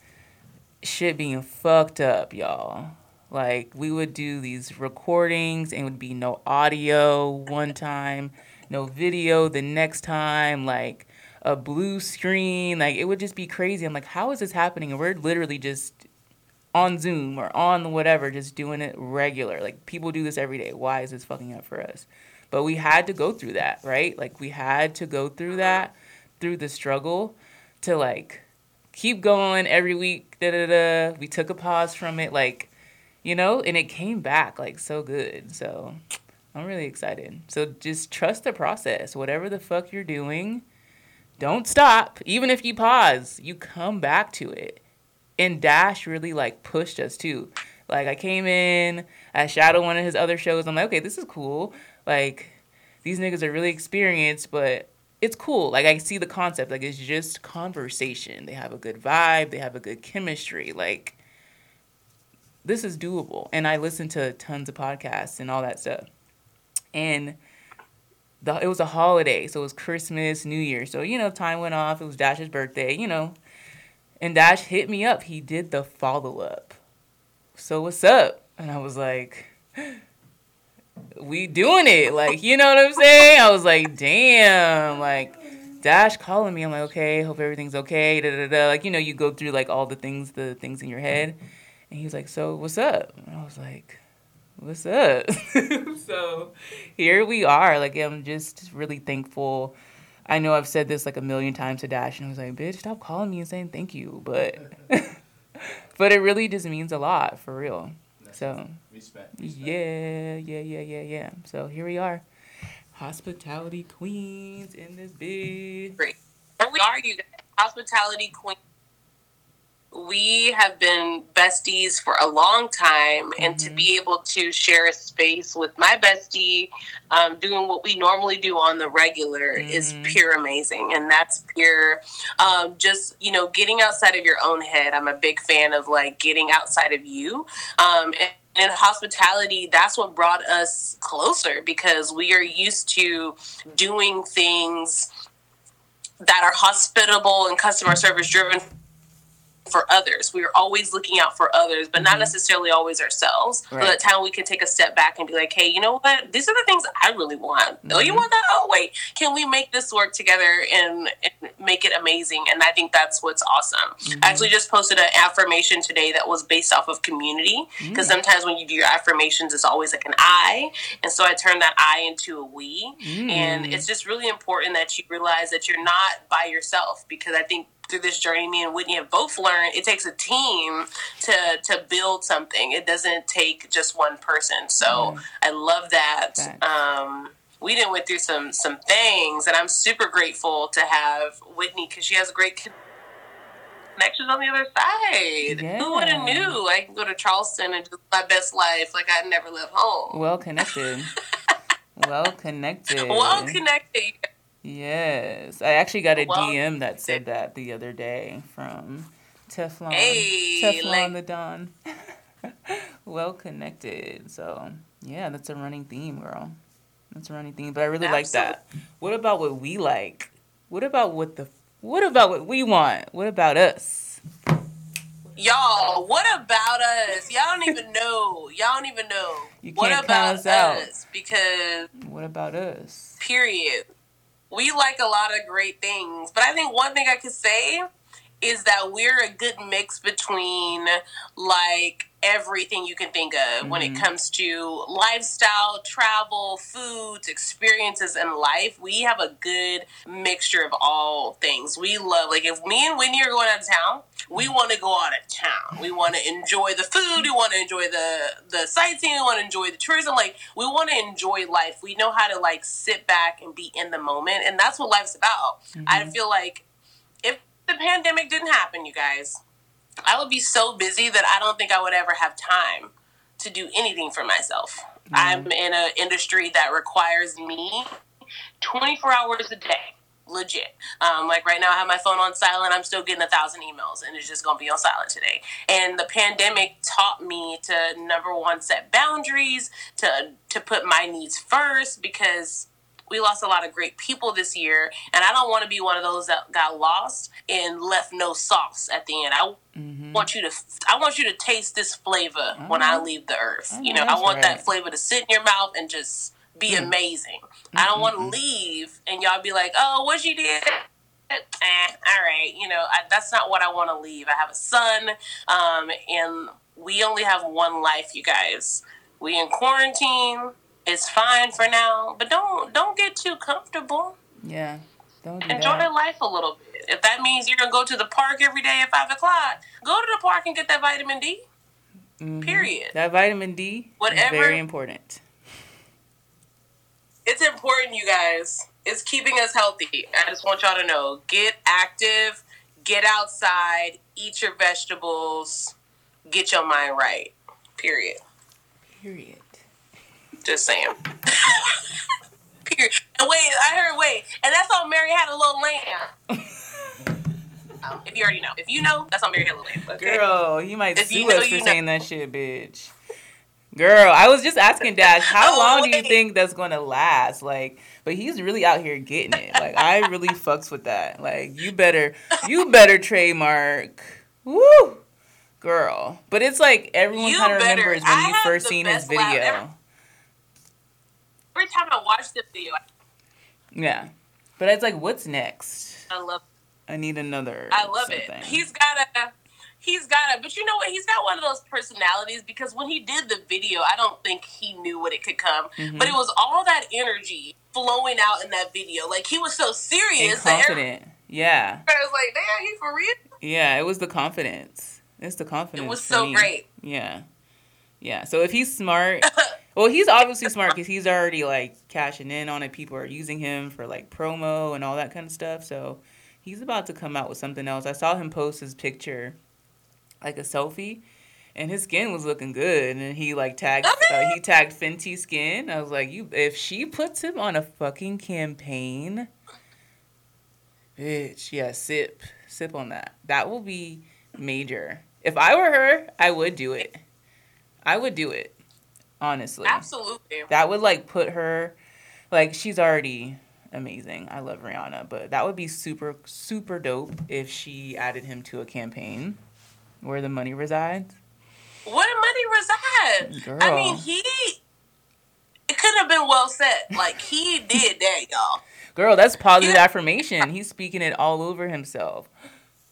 shit being fucked up, y'all. Like we would do these recordings and it would be no audio one time, no video the next time, like a blue screen, like it would just be crazy. I'm like, how is this happening? And we're literally just on Zoom or on whatever, just doing it regular. Like people do this every day. Why is this fucking up for us? But we had to go through that, right? Like we had to go through that, through the struggle to like keep going every week. Da da da. We took a pause from it, like you know, and it came back like so good. So I'm really excited. So just trust the process. Whatever the fuck you're doing, don't stop. Even if you pause, you come back to it. And Dash really like pushed us too. Like I came in, I shadowed one of his other shows. I'm like, okay, this is cool. Like these niggas are really experienced, but it's cool. Like I see the concept. Like it's just conversation. They have a good vibe. They have a good chemistry. Like this is doable. And I listened to tons of podcasts and all that stuff. And the, it was a holiday, so it was Christmas, New Year. So, you know, time went off. It was Dash's birthday, you know. And Dash hit me up. He did the follow up. So, what's up? And I was like, we doing it. Like, you know what I'm saying? I was like, damn. Like, Dash calling me. I'm like, okay, hope everything's okay. Da, da, da. Like, you know, you go through like all the things, the things in your head. And he was like, So what's up? And I was like, What's up? so here we are. Like, I'm just really thankful. I know I've said this like a million times to Dash, and I was like, Bitch, stop calling me and saying thank you. But, but it really just means a lot for real. So, respect, respect. Yeah, yeah, yeah, yeah, yeah. So here we are. Hospitality queens in this big. Great. And we are you guys. Hospitality queens we have been besties for a long time mm-hmm. and to mm-hmm. be able to share a space with my bestie um, doing what we normally do on the regular mm-hmm. is pure amazing and that's pure um, just you know getting outside of your own head i'm a big fan of like getting outside of you um, and and hospitality that's what brought us closer because we are used to doing things that are hospitable and customer service driven for others. We are always looking out for others, but mm-hmm. not necessarily always ourselves. Right. So that time we can take a step back and be like, hey, you know what? These are the things I really want. Mm-hmm. Oh, you mm-hmm. want that? Oh, wait. Can we make this work together and, and make it amazing? And I think that's what's awesome. Mm-hmm. I actually just posted an affirmation today that was based off of community because mm. sometimes when you do your affirmations, it's always like an I. And so I turned that I into a we. And mm. it's just really important that you realize that you're not by yourself because I think through this journey, me and Whitney have both learned it takes a team to to build something. It doesn't take just one person. So mm. I love that. Um, we didn't went through some some things, and I'm super grateful to have Whitney because she has a great connections on the other side. Yeah. Who would have knew? I can go to Charleston and just my best life like I never left home. Well connected. well connected. Well connected. Yes, I actually got oh, a well, DM that said that the other day from Teflon. Hey, Teflon like, the Don. well connected. So yeah, that's a running theme, girl. That's a running theme. But I really Absolutely. like that. What about what we like? What about what the what about what we want? What about us? Y'all, what about us? Y'all don't even know. Y'all don't even know. You can't what about us, us? Because what about us? Period. We like a lot of great things, but I think one thing I could say is that we're a good mix between like everything you can think of mm-hmm. when it mm-hmm. comes to lifestyle, travel, foods, experiences in life. We have a good mixture of all things. We love like if me and Whitney are going out of town, we mm-hmm. want to go out of town. We want to enjoy the food. We want to enjoy the the sightseeing. We want to enjoy the tourism. Like we want to enjoy life. We know how to like sit back and be in the moment, and that's what life's about. Mm-hmm. I feel like the pandemic didn't happen, you guys, I would be so busy that I don't think I would ever have time to do anything for myself. Mm-hmm. I'm in an industry that requires me 24 hours a day, legit. Um, like right now, I have my phone on silent. I'm still getting a thousand emails, and it's just gonna be on silent today. And the pandemic taught me to number one set boundaries, to to put my needs first because we lost a lot of great people this year, and I don't want to be one of those that got lost and left no sauce at the end. I mm-hmm. want you to, I want you to taste this flavor mm-hmm. when I leave the earth. you know, I want right. that flavor to sit in your mouth and just be mm-hmm. amazing. I don't want to leave and y'all be like, "Oh, what you did." Eh, all right, you know I, that's not what I want to leave. I have a son, um, and we only have one life, you guys. We in quarantine it's fine for now, but don't don't get too comfortable. Yeah. Don't do Enjoy that. life a little bit. If that means you're gonna go to the park every day at five o'clock, go to the park and get that vitamin D. Mm-hmm. Period. That vitamin D Whatever, is very important. It's important, you guys. It's keeping us healthy. I just want y'all to know: get active, get outside, eat your vegetables, get your mind right. Period. Period. Just saying. Period. And wait, I heard wait, and that's how Mary had a little lamb. um, if you already know, if you know, that's how Mary had a little lamb. Okay? Girl, you might if sue you know, us for know. saying that shit, bitch. Girl, I was just asking Dash, how oh, long wait. do you think that's gonna last? Like, but he's really out here getting it. Like, I really fucks with that. Like, you better, you better trademark. Woo, girl. But it's like everyone kind of remembers when I you first seen his video every time I watch the video. Yeah, but it's like, what's next? I love. I need another. I love something. it. He's got a. He's got a, but you know what? He's got one of those personalities because when he did the video, I don't think he knew what it could come. Mm-hmm. But it was all that energy flowing out in that video. Like he was so serious, and confident. yeah. I was like, damn, he for real. Yeah, it was the confidence. It's the confidence. It was so me. great. Yeah, yeah. So if he's smart, Well, he's obviously smart because he's already like cashing in on it. People are using him for like promo and all that kind of stuff. So he's about to come out with something else. I saw him post his picture, like a selfie, and his skin was looking good. And he like tagged uh, he tagged Fenty Skin. I was like, you if she puts him on a fucking campaign, bitch, yeah, sip sip on that. That will be major. If I were her, I would do it. I would do it honestly. Absolutely. That would like put her like she's already amazing. I love Rihanna, but that would be super super dope if she added him to a campaign where the money resides. Where the money resides? Girl. I mean, he it could have been well said. Like he did that, y'all. Girl, that's positive affirmation. He's speaking it all over himself.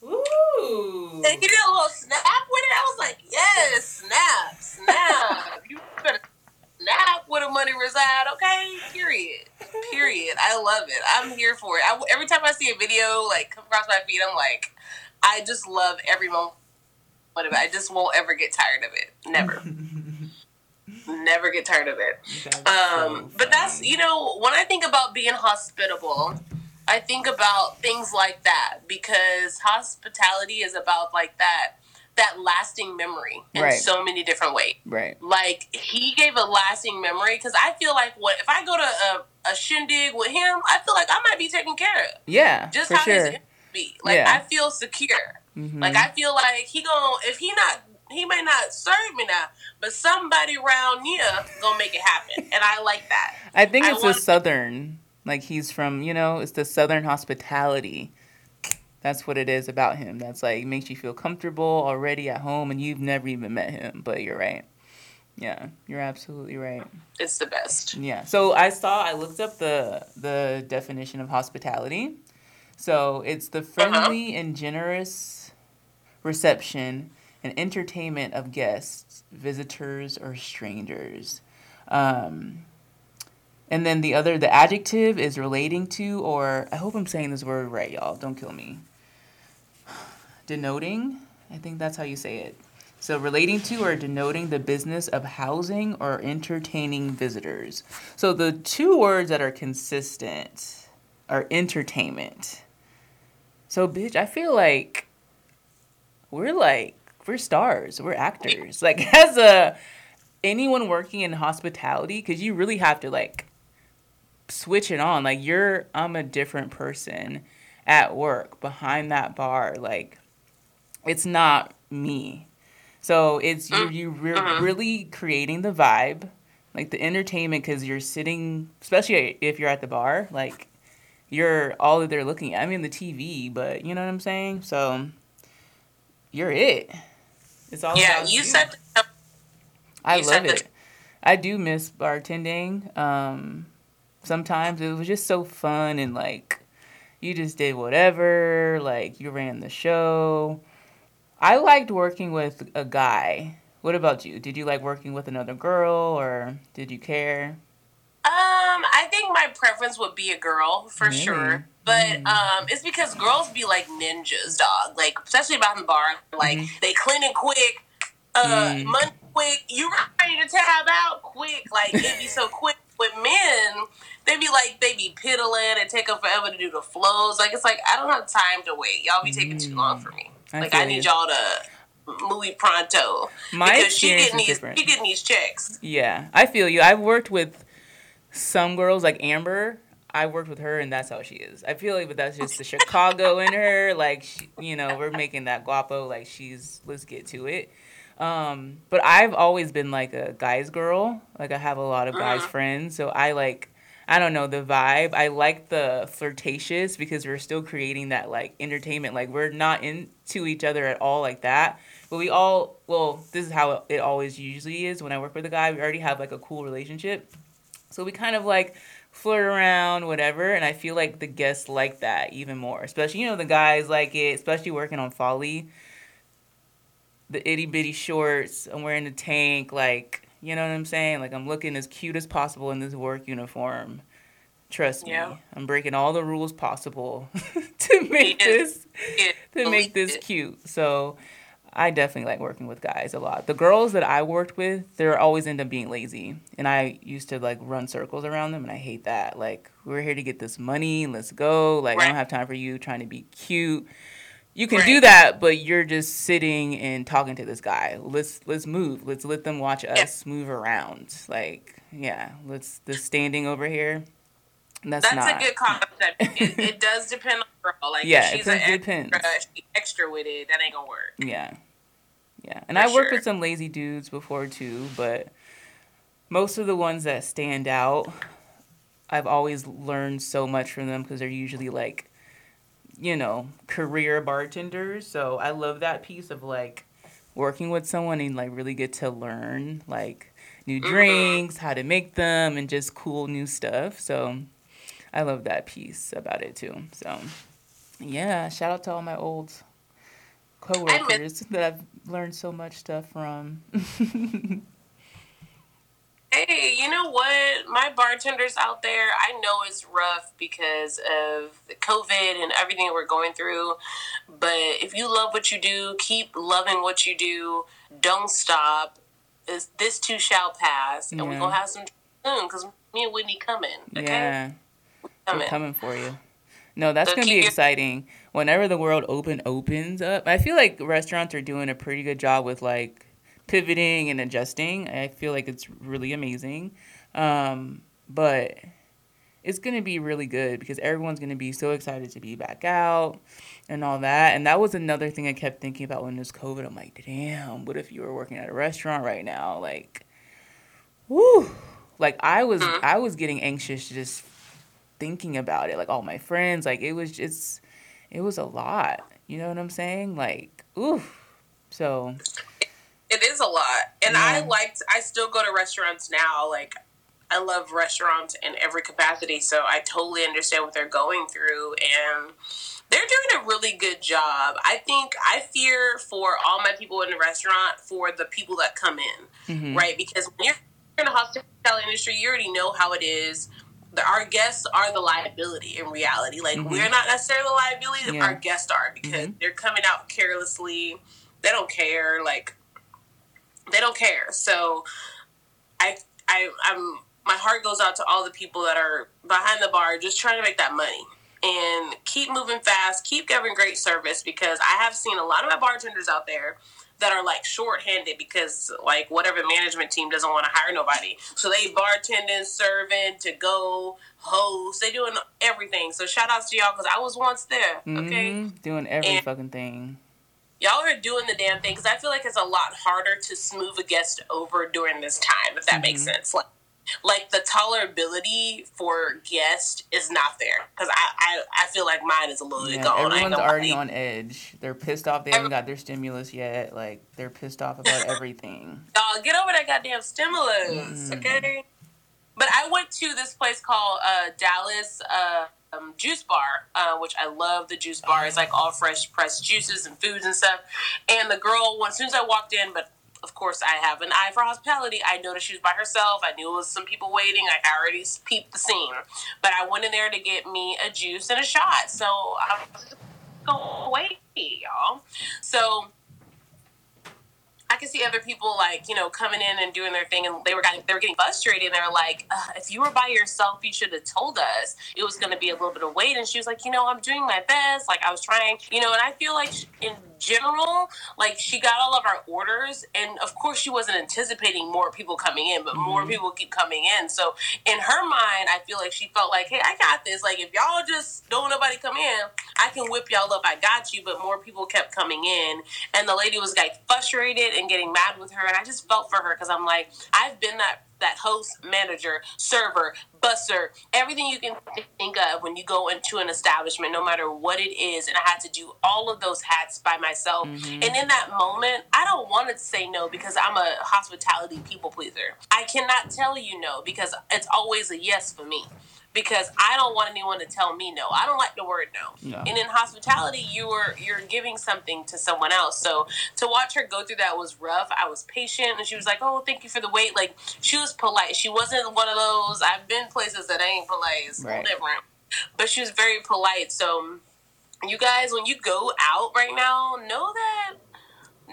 Ooh. And he did a little snap with it. I was like, yes, snap, snap. you snap where the money reside, okay? Period. Period. I love it. I'm here for it. I, every time I see a video like come across my feed, I'm like, I just love every moment of it. I just won't ever get tired of it. Never. Never get tired of it. Um, so but that's you know when I think about being hospitable, I think about things like that because hospitality is about like that that lasting memory in right. so many different ways. Right. Like he gave a lasting memory because I feel like what if I go to a, a shindig with him, I feel like I might be taken care of. Yeah. Just how sure. be. Like yeah. I feel secure. Mm-hmm. Like I feel like he going if he not he may not serve me now, but somebody around here gonna make it happen, and I like that. I think it's a southern, like he's from, you know, it's the southern hospitality that's what it is about him. That's like makes you feel comfortable already at home, and you've never even met him. But you're right. Yeah, you're absolutely right. It's the best. Yeah. So I saw I looked up the the definition of hospitality. So it's the uh-huh. friendly uh-huh. and generous reception and entertainment of guests, visitors, or strangers. Um, and then the other, the adjective is relating to, or I hope I'm saying this word right, y'all. Don't kill me denoting, I think that's how you say it. So, relating to or denoting the business of housing or entertaining visitors. So, the two words that are consistent are entertainment. So, bitch, I feel like we're like, we're stars, we're actors. Like, as a anyone working in hospitality, because you really have to like switch it on. Like, you're, I'm a different person at work behind that bar. Like, it's not me. So it's you mm. you re- mm-hmm. really creating the vibe, like the entertainment, because you're sitting, especially if you're at the bar, like you're all that they're looking at. I mean the TV, but you know what I'm saying. So you're it. It's all yeah. you, you said. I you love it. I do miss bartending. Um, sometimes it was just so fun and like you just did whatever. Like you ran the show I liked working with a guy. What about you? Did you like working with another girl or did you care? Um, I think my preference would be a girl for mm. sure. But mm. um, it's because girls be like ninjas, dog. Like especially about the bar, like mm. they clean it quick, uh, mm. money quick. You ready to tab out quick? Like it be so quick. With men, they be like they be piddling and take them forever to do the flows. Like it's like I don't have time to wait. Y'all be taking too long for me. I like I need you. all to move pronto My because she getting these different. she getting these checks. Yeah, I feel you. I've worked with some girls like Amber. I worked with her, and that's how she is. I feel like, but that's just the Chicago in her. Like, she, you know, we're making that guapo. Like, she's let's get to it. Um, but I've always been like a guy's girl. Like, I have a lot of guys uh-huh. friends, so I like I don't know the vibe. I like the flirtatious because we're still creating that like entertainment. Like we're not into each other at all like that, but we all well. This is how it always usually is when I work with a guy. We already have like a cool relationship, so we kind of like flirt around, whatever. And I feel like the guests like that even more, especially you know the guys like it, especially working on Folly. The itty bitty shorts. I'm wearing the tank, like you know what I'm saying? Like I'm looking as cute as possible in this work uniform. Trust yeah. me, I'm breaking all the rules possible to make this to make this cute. So I definitely like working with guys a lot. The girls that I worked with, they're always end up being lazy, and I used to like run circles around them, and I hate that. Like we're here to get this money, let's go. Like right. I don't have time for you trying to be cute you can right. do that, but you're just sitting and talking to this guy. Let's let's move. Let's let them watch us yeah. move around. Like, yeah, let's the standing over here. That's, that's not, a good concept. it, it, does depend on the girl. Like, yeah, she's it depends. Extra, extra with it, that ain't gonna work. Yeah, yeah. And I worked sure. with some lazy dudes before too, but most of the ones that stand out, I've always learned so much from them because they're usually like you know, career bartenders. So I love that piece of like working with someone and like really get to learn like new mm-hmm. drinks, how to make them, and just cool new stuff. So I love that piece about it too. So yeah, shout out to all my old coworkers that I've learned so much stuff from. Hey, you know what? My bartenders out there, I know it's rough because of the COVID and everything we're going through. But if you love what you do, keep loving what you do. Don't stop. is this too shall pass, and yeah. we're gonna have some soon because me and Whitney coming. Okay? Yeah, coming. we're coming for you. No, that's so gonna be exciting. Whenever the world open opens up, I feel like restaurants are doing a pretty good job with like pivoting and adjusting. I feel like it's really amazing. Um, but it's going to be really good because everyone's going to be so excited to be back out and all that. And that was another thing I kept thinking about when it was COVID. I'm like, damn, what if you were working at a restaurant right now? Like, whoo. Like I was mm-hmm. I was getting anxious just thinking about it. Like all my friends, like it was just it was a lot. You know what I'm saying? Like, ooh. So it is a lot. And yeah. I liked I still go to restaurants now. Like I love restaurants in every capacity, so I totally understand what they're going through and they're doing a really good job. I think I fear for all my people in the restaurant for the people that come in, mm-hmm. right? Because when you're in the hospitality industry, you already know how it is. The, our guests are the liability in reality. Like mm-hmm. we're not necessarily the liability, yeah. our guests are because mm-hmm. they're coming out carelessly. They don't care. Like they don't care. So I I I'm my heart goes out to all the people that are behind the bar just trying to make that money and keep moving fast, keep giving great service because I have seen a lot of my bartenders out there that are like short-handed because like whatever management team doesn't want to hire nobody. So they bartending, serving, to go, host, they doing everything. So shout outs to y'all because I was once there. Okay, mm-hmm. doing every and fucking thing. Y'all are doing the damn thing because I feel like it's a lot harder to smooth a guest over during this time. If that mm-hmm. makes sense, like like the tolerability for guests is not there because I, I I feel like mine is a little yeah, bit gone. Everyone's already on edge. They're pissed off. They haven't got their stimulus yet. Like they're pissed off about everything. Y'all get over that goddamn stimulus, mm. okay? But I went to this place called uh, Dallas. Uh, um, juice bar, uh, which I love the juice bar. It's like all fresh pressed juices and foods and stuff. And the girl, as soon as I walked in, but of course, I have an eye for hospitality. I noticed she was by herself. I knew it was some people waiting. I already peeped the scene. But I went in there to get me a juice and a shot. So I'm going wait, y'all. So I can see other people like you know coming in and doing their thing, and they were getting they were getting frustrated. And they're like, "If you were by yourself, you should have told us it was going to be a little bit of wait." And she was like, "You know, I'm doing my best. Like I was trying, you know." And I feel like in general, like she got all of our orders, and of course she wasn't anticipating more people coming in, but mm-hmm. more people keep coming in. So in her mind, I feel like she felt like, "Hey, I got this. Like if y'all just don't nobody come in, I can whip y'all up. I got you." But more people kept coming in, and the lady was like frustrated and getting mad with her, and I just felt for her because I'm like, I've been that that host, manager, server, busser, everything you can think of when you go into an establishment, no matter what it is. And I had to do all of those hats by myself. Mm-hmm. And in that moment, I don't want to say no because I'm a hospitality people pleaser. I cannot tell you no because it's always a yes for me because I don't want anyone to tell me no. I don't like the word no. no. And in hospitality, you are you're giving something to someone else. So to watch her go through that was rough. I was patient, and she was like, "Oh, thank you for the wait." Like she was polite. She wasn't one of those. I've been places that ain't polite. It's right. different, but she was very polite. So you guys, when you go out right now, know that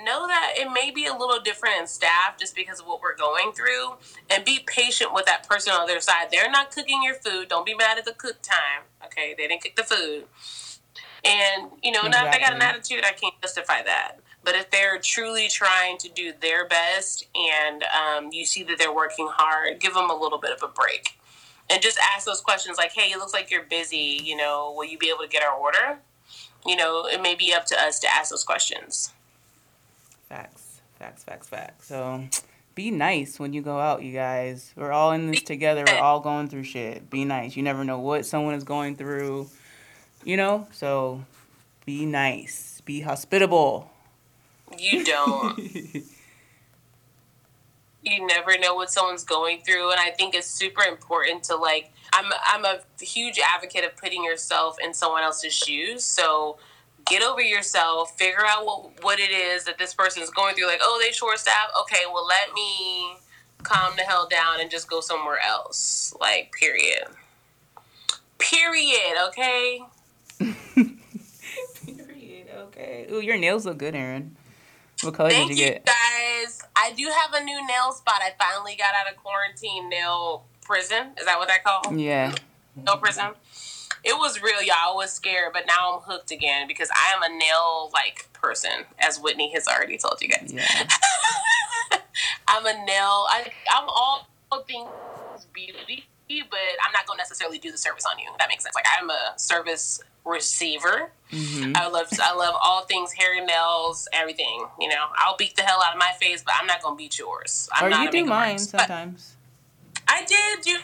know that it may be a little different in staff just because of what we're going through and be patient with that person on their side. They're not cooking your food. Don't be mad at the cook time. Okay, they didn't cook the food. And, you know, exactly. now if they got an attitude, I can't justify that. But if they're truly trying to do their best and um, you see that they're working hard, give them a little bit of a break. And just ask those questions like, hey, it looks like you're busy. You know, will you be able to get our order? You know, it may be up to us to ask those questions. Facts, facts, facts, facts. So be nice when you go out, you guys. We're all in this together. We're all going through shit. Be nice. You never know what someone is going through, you know? So be nice. Be hospitable. You don't. you never know what someone's going through and I think it's super important to like I'm I'm a huge advocate of putting yourself in someone else's shoes. So get over yourself, figure out what what it is that this person is going through. Like, oh, they short staff. Okay, well, let me calm the hell down and just go somewhere else. Like, period. Period. Okay. period. Okay. Ooh, your nails look good, Erin. What color Thank did you you get? guys. I do have a new nail spot. I finally got out of quarantine nail prison. Is that what I call? Yeah. Nail prison. It was real, y'all. I was scared, but now I'm hooked again because I am a nail like person, as Whitney has already told you guys. Yeah. I'm a nail. I, I'm all things beauty, but I'm not gonna necessarily do the service on you. That makes sense. Like I'm a service receiver. hmm I love I love all things hair, nails, everything. You know, I'll beat the hell out of my face, but I'm not gonna beat yours. I'm Or not you do mine sometimes. I did do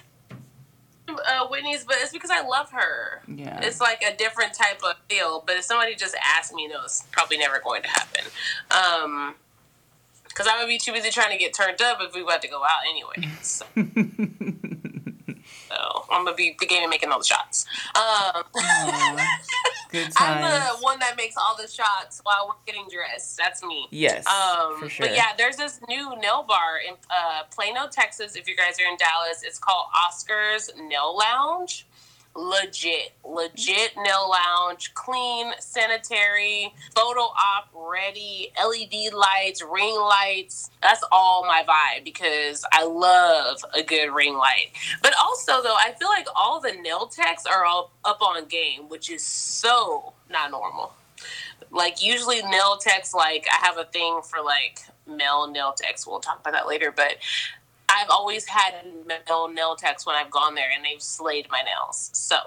uh, Whitney's, but it's because I love her. Yeah. It's like a different type of feel. But if somebody just asked me, no, it's probably never going to happen. Um, because I would be too busy trying to get turned up if we were about to go out anyway. So, I'm gonna be the game and making all the shots. Um, Good I'm the one that makes all the shots while we're getting dressed. That's me. Yes, Um, for sure. But yeah, there's this new nail bar in uh, Plano, Texas. If you guys are in Dallas, it's called Oscar's Nail Lounge. Legit, legit nail lounge, clean, sanitary, photo op ready, LED lights, ring lights. That's all my vibe because I love a good ring light. But also, though, I feel like all the nail techs are all up on game, which is so not normal like usually nail techs like i have a thing for like male nail techs we'll talk about that later but i've always had male nail techs when i've gone there and they've slayed my nails so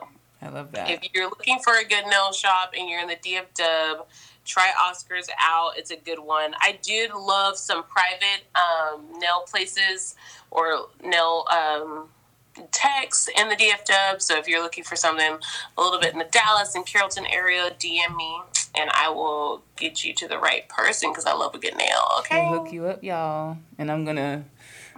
I love that. if you're looking for a good nail shop and you're in the df dub try oscars out it's a good one i do love some private um, nail places or nail um, techs in the df dub so if you're looking for something a little bit in the dallas and carrollton area dm me and i will get you to the right person because i love a good nail okay I'll hook you up, y'all. And I'm gonna,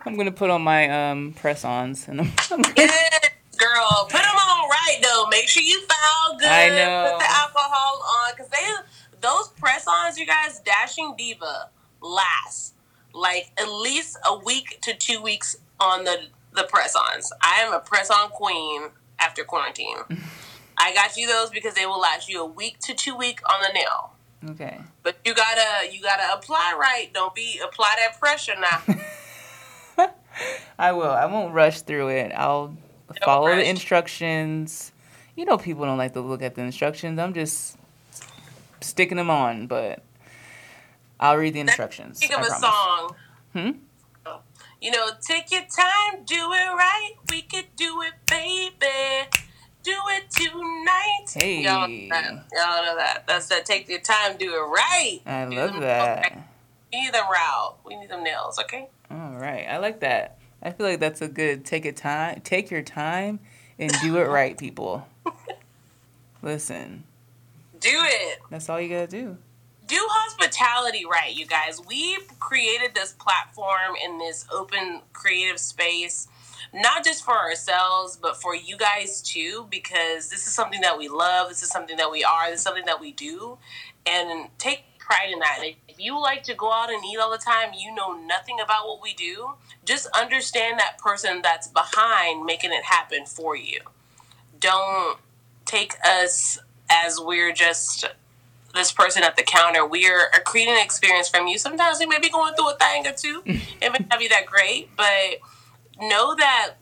I'm gonna put on my um press-ons, and I'm, Yes, girl. Put them on right though. Make sure you file good. I know. Put the alcohol on because they those press ons, you guys. Dashing Diva last like at least a week to two weeks on the the press ons. I am a press on queen after quarantine. I got you those because they will last you a week to two week on the nail. okay. But you gotta you gotta apply right. Don't be apply that pressure now. I will. I won't rush through it. I'll follow rush. the instructions. You know, people don't like to look at the instructions. I'm just sticking them on, but I'll read the instructions. Think of a song. Hmm? You know, take your time, do it right. We could do it, baby. Do it tonight. Hey. Y'all know that. Y'all know that. That's that. Take your time, do it right. I Do love them- that. We need them route. We need them nails, okay? All right, I like that. I feel like that's a good take it time, take your time, and do it right, people. Listen, Do it. that's all you gotta do. do hospitality right, you guys. We created this platform in this open creative space, not just for ourselves, but for you guys too, because this is something that we love. This is something that we are. This is something that we do. And take pride in that. You like to go out and eat all the time, you know nothing about what we do, just understand that person that's behind making it happen for you. Don't take us as we're just this person at the counter. We are creating an experience from you. Sometimes we may be going through a thing or two. it may not be that great, but know that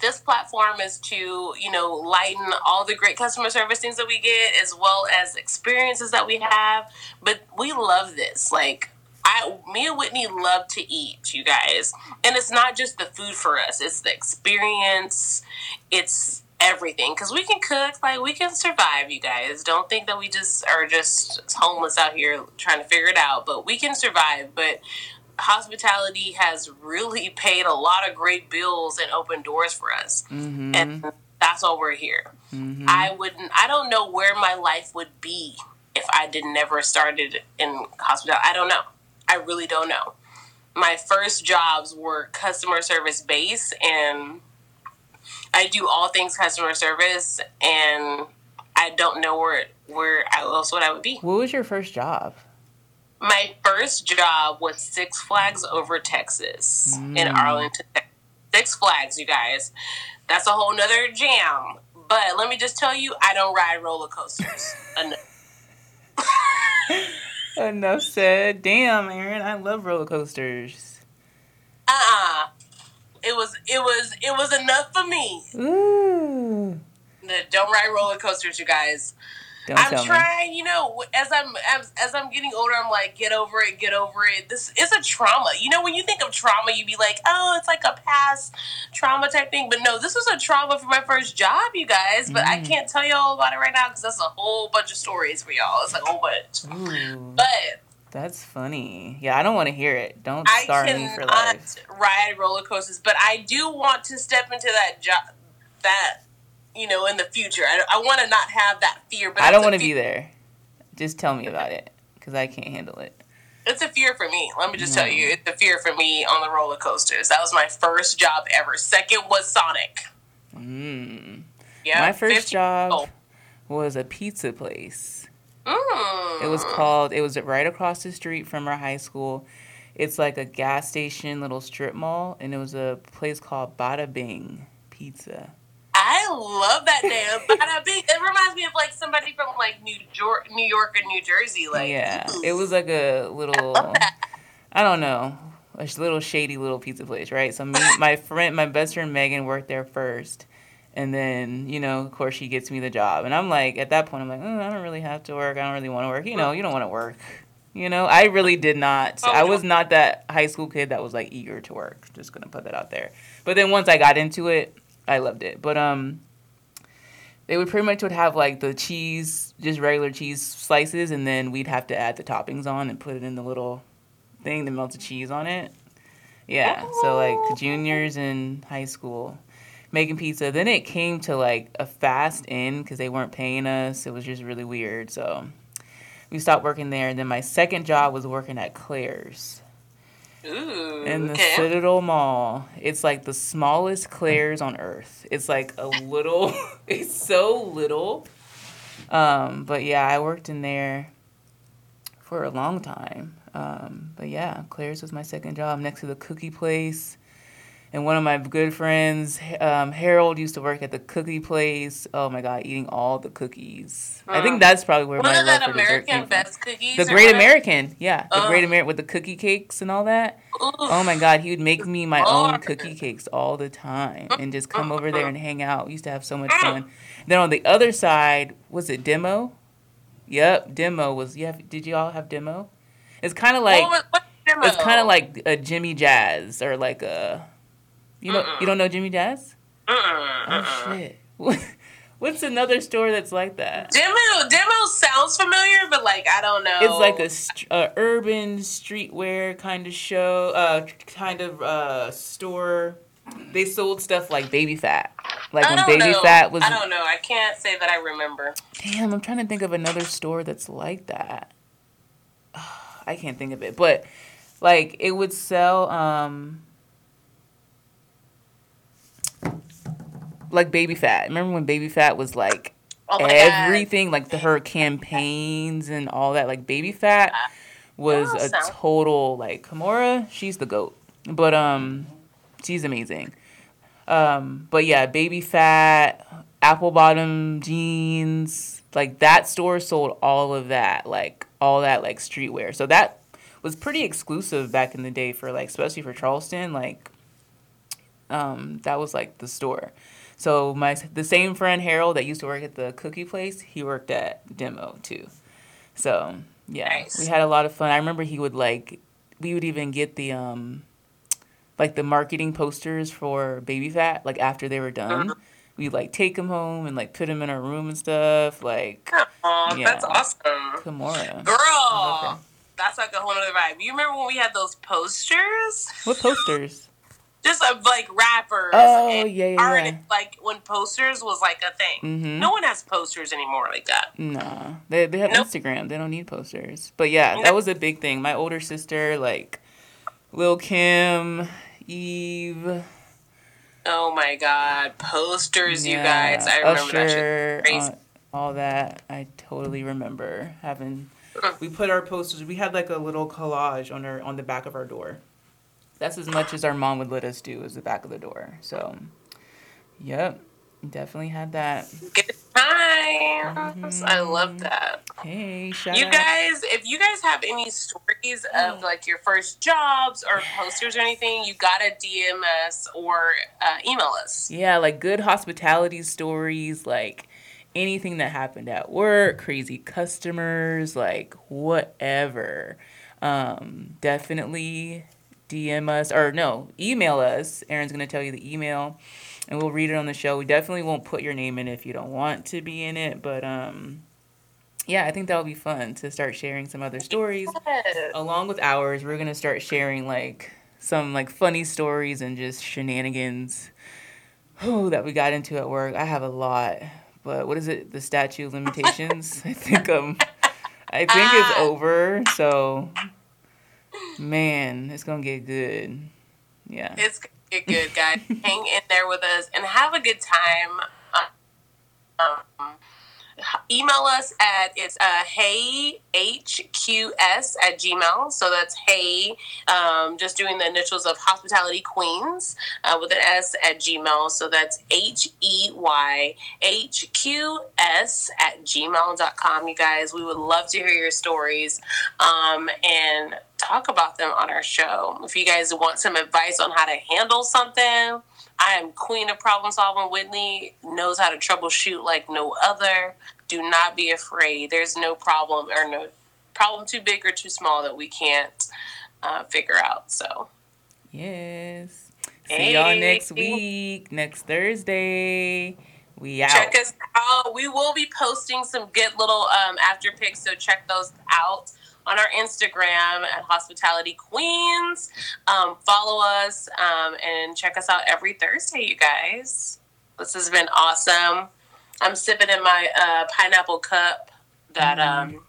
this platform is to you know lighten all the great customer service things that we get as well as experiences that we have. But we love this. Like I, me and Whitney love to eat, you guys, and it's not just the food for us; it's the experience, it's everything. Because we can cook, like we can survive, you guys. Don't think that we just are just homeless out here trying to figure it out, but we can survive. But hospitality has really paid a lot of great bills and opened doors for us, Mm-hmm. and that's why we're here. mm-hmm. I wouldn't. I don't know where my life would be if I did never started in hospitality. I don't know. I really don't know. My first jobs were customer service based, and I do all things customer service, and I don't know where where else what I would be. What was your first job? My first job was Six Flags over Texas in Mm. Arlington. Six Flags, you guys. That's a whole nother jam. But let me just tell you, I don't ride roller coasters. Enough. Enough said. Damn, Erin, I love roller coasters. Uh uh It was it was it was enough for me. Ooh. Don't ride roller coasters, you guys. Don't I'm tell me. trying, you know, as I'm as, as I'm getting older, I'm like, get over it, get over it. This is a trauma. You know, when you think of trauma, you'd be like, oh, it's like a past trauma type thing. But no, this was a trauma for my first job, you guys. But I Mm. can't tell y'all about it right now because that's a whole bunch of stories for y'all. It's like a whole bunch. Ooh, But that's funny. Yeah, I don't want to hear it. Don't I star me for life. ride roller coasters. But I do want to step into that job. That you know, in the future, I, I want to not have that fear. But I don't want to be there. Just tell me about it, because I can't handle it. It's a fear for me. Let me just No. tell you, it's a fear for me on the roller coasters. That was my first job ever. Second was Sonic. Mm. Yeah, My first 50 job was a pizza place. Mm. It was called. It was right across the street from our high school. It's like a gas station, little strip mall, and it was a place called Bada Bing Pizza. I love that name. Bada Bing. It reminds me of like somebody from like New York, New York or New Jersey. Like, yeah, ooh. it was like a little. that. I don't know, a little shady little pizza place, right? So me, my friend, my best friend Megan worked there first, and then you know, of course, she gets me the job, and I'm like, at that point, I'm like, oh, I don't really have to work. I don't really want to work. You know, you don't want to work. You know, I really did not. Oh, I was not that high school kid that was like eager to work. Just gonna put that out there. But then once I got into it, I loved it. But um, they would pretty much would have like the cheese, just regular cheese slices, and then we'd have to add the toppings on and put it in the little thing, the melted cheese on it. Yeah, so like juniors in high school making pizza. Then it came to like a fast end because they weren't paying us. It was just really weird. So we stopped working there. And then my second job was working at Claire's Ooh, in the okay. Citadel Mall. It's like the smallest Claire's on earth. It's like a little. it's so little. Um, but yeah, I worked in there for a long time. Um, but yeah, Claire's was my second job next to the cookie place. And one of my good friends, um, Harold, used to work at the cookie place. Oh my god, eating all the cookies. I think Mm. that's probably where my Wasn't love that for dessert came American from. Best Cookies? The Great whatever? American, yeah, the Great American with the cookie cakes and all that. Ooh. Oh my God, he would make me my own cookie cakes all the time and just come over there and hang out. We used to have so much fun. Then on the other side, was it demo? Yep, demo was. Have, did you all have demo? It's kind of like what was, what it's kind of like a Jimmy Jazz or like a. You know, Mm-mm. you don't know Jimmy Jazz? Mm-mm, Oh shit! What's another store that's like that? Demo demo sounds familiar, but like I don't know. It's like a, st- urban streetwear kind of show, uh, kind of uh, store. They sold stuff like Baby Phat, like when don't Baby know. Fat was. I don't know. I can't say that I remember. Damn, I'm trying to think of another store that's like that. I can't think of it, but like it would sell um like Baby Phat. Remember when Baby Phat was like Oh my god. everything, like the her campaigns and all that. Like Baby Phat was a total like Kimora. She's the goat, but um, she's amazing. Um, but yeah, Baby Phat, Apple Bottom jeans, like that store sold all of that, like all that like streetwear. So that was pretty exclusive back in the day for like especially for Charleston. Like, um, that was like the store. So my the same friend Harold that used to work at the cookie place, he worked at Demo too. So yeah, Nice. we had a lot of fun. I remember he would like we would even get the um like the marketing posters for Baby Phat like after they were done. Uh-huh. We'd like take them home and like put them in our room and stuff. Like Aw, Yeah. that's awesome. Kimora. Girl, that's like a whole other vibe. You remember when we had those posters? What posters? Just of like rappers. Oh, and yeah, yeah, artists, yeah. Like when posters was like a thing. Mm-hmm. No one has posters anymore like that. Nah, they they have Nope. Instagram. They don't need posters. But yeah, that was a big thing. My older sister, like Lil Kim, Eve, Oh my god, posters, you guys. I remember that shit. Usher, Crazy. uh, all that. I totally remember having. We put our posters. We had like a little collage on our on the back of our door. That's as much as our mom would let us do, is the back of the door. So, yep. Definitely had that. Good times. I love that. Hey, shout You out. guys, if you guys have any stories of like your first jobs or posters or anything, you gotta DM us or uh, email us. Yeah, like good hospitality stories, like anything that happened at work, crazy customers, like whatever. Um, definitely DM us or no, email us. Erin's gonna tell you the email and we'll read it on the show. We definitely won't put your name in if you don't want to be in it, but um yeah, I think that'll be fun to start sharing some other stories along with ours, we're gonna start sharing like some like funny stories and just shenanigans oh, that we got into at work. I have a lot, but what is it? The statute of limitations. I think um, I think it's over. So, man, it's gonna get good. Yeah. It's gonna get good, guys. Hang in there with us and have a good time. Um, email us at it's uh, hey hqs at gmail so that's hey um, just doing the initials of hospitality queens uh, with an s at gmail so that's h-e-y h-q-s at gmail.com you guys we would love to hear your stories um, and talk about them on our show if you guys want some advice on how to handle something I am queen of problem solving. Whitney knows how to troubleshoot like no other. Do not be afraid. There's no problem or no problem too big or too small that we can't uh, figure out. So Yes. See y'all next week, next Thursday. We out. check us out. We will be posting some good little um, after pics, so check those out on our Instagram at Hospitality Queens. Um, follow us um, and check us out every Thursday, you guys. This has been awesome. I'm sipping in my uh, pineapple cup that um,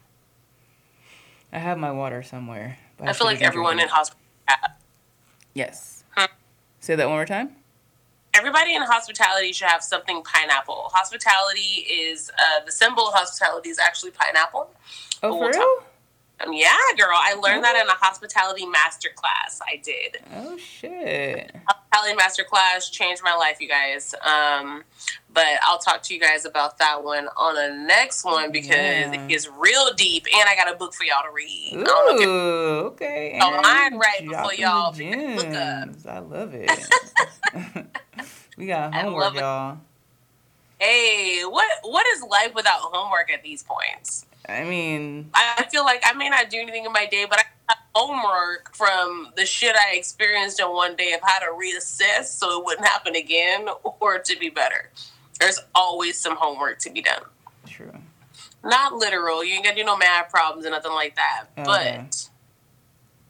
I have my water somewhere. but I feel like everyone in hospitality. Yes. Hmm. Say that one more time. Everybody in hospitality should have something pineapple. Hospitality is uh, the symbol of hospitality is actually pineapple. Oh, We'll for talk- real? Um, yeah, girl, I learned that in a hospitality master class. I did. Oh shit. Hospitality master class changed my life, you guys. Um, but I'll talk to you guys about that one on the next one because Yeah. it gets real deep, and I got a book for y'all to read. I if okay. Oh, Erin, mine right before y'all the pick a book up. I love it. we got homework, y'all. hey, what what is life without homework at these points? I mean, I feel like I may not do anything in my day, but I have homework from the shit I experienced in one day of how to reassess so it wouldn't happen again or to be better. There's always some homework to be done. true. Not literal. You ain't gonna do no math problems or nothing like that. But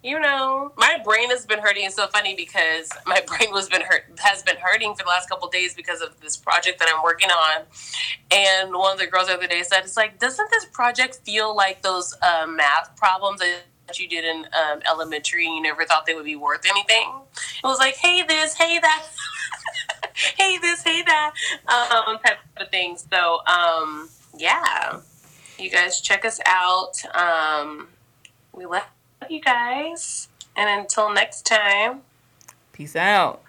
you know, my brain has been hurting. It's so funny because my brain was been hurt has been hurting for the last couple days because of this project that I'm working on. And one of the girls the other day said, "It's like, doesn't this project feel like those uh, math problems that you did in um, elementary and you never thought they would be worth anything?" It was like, "Hey, this, hey that." hey this, hey that, um, type of thing. So, um, yeah, you guys check us out. Um, we love you guys, and until next time. Peace out.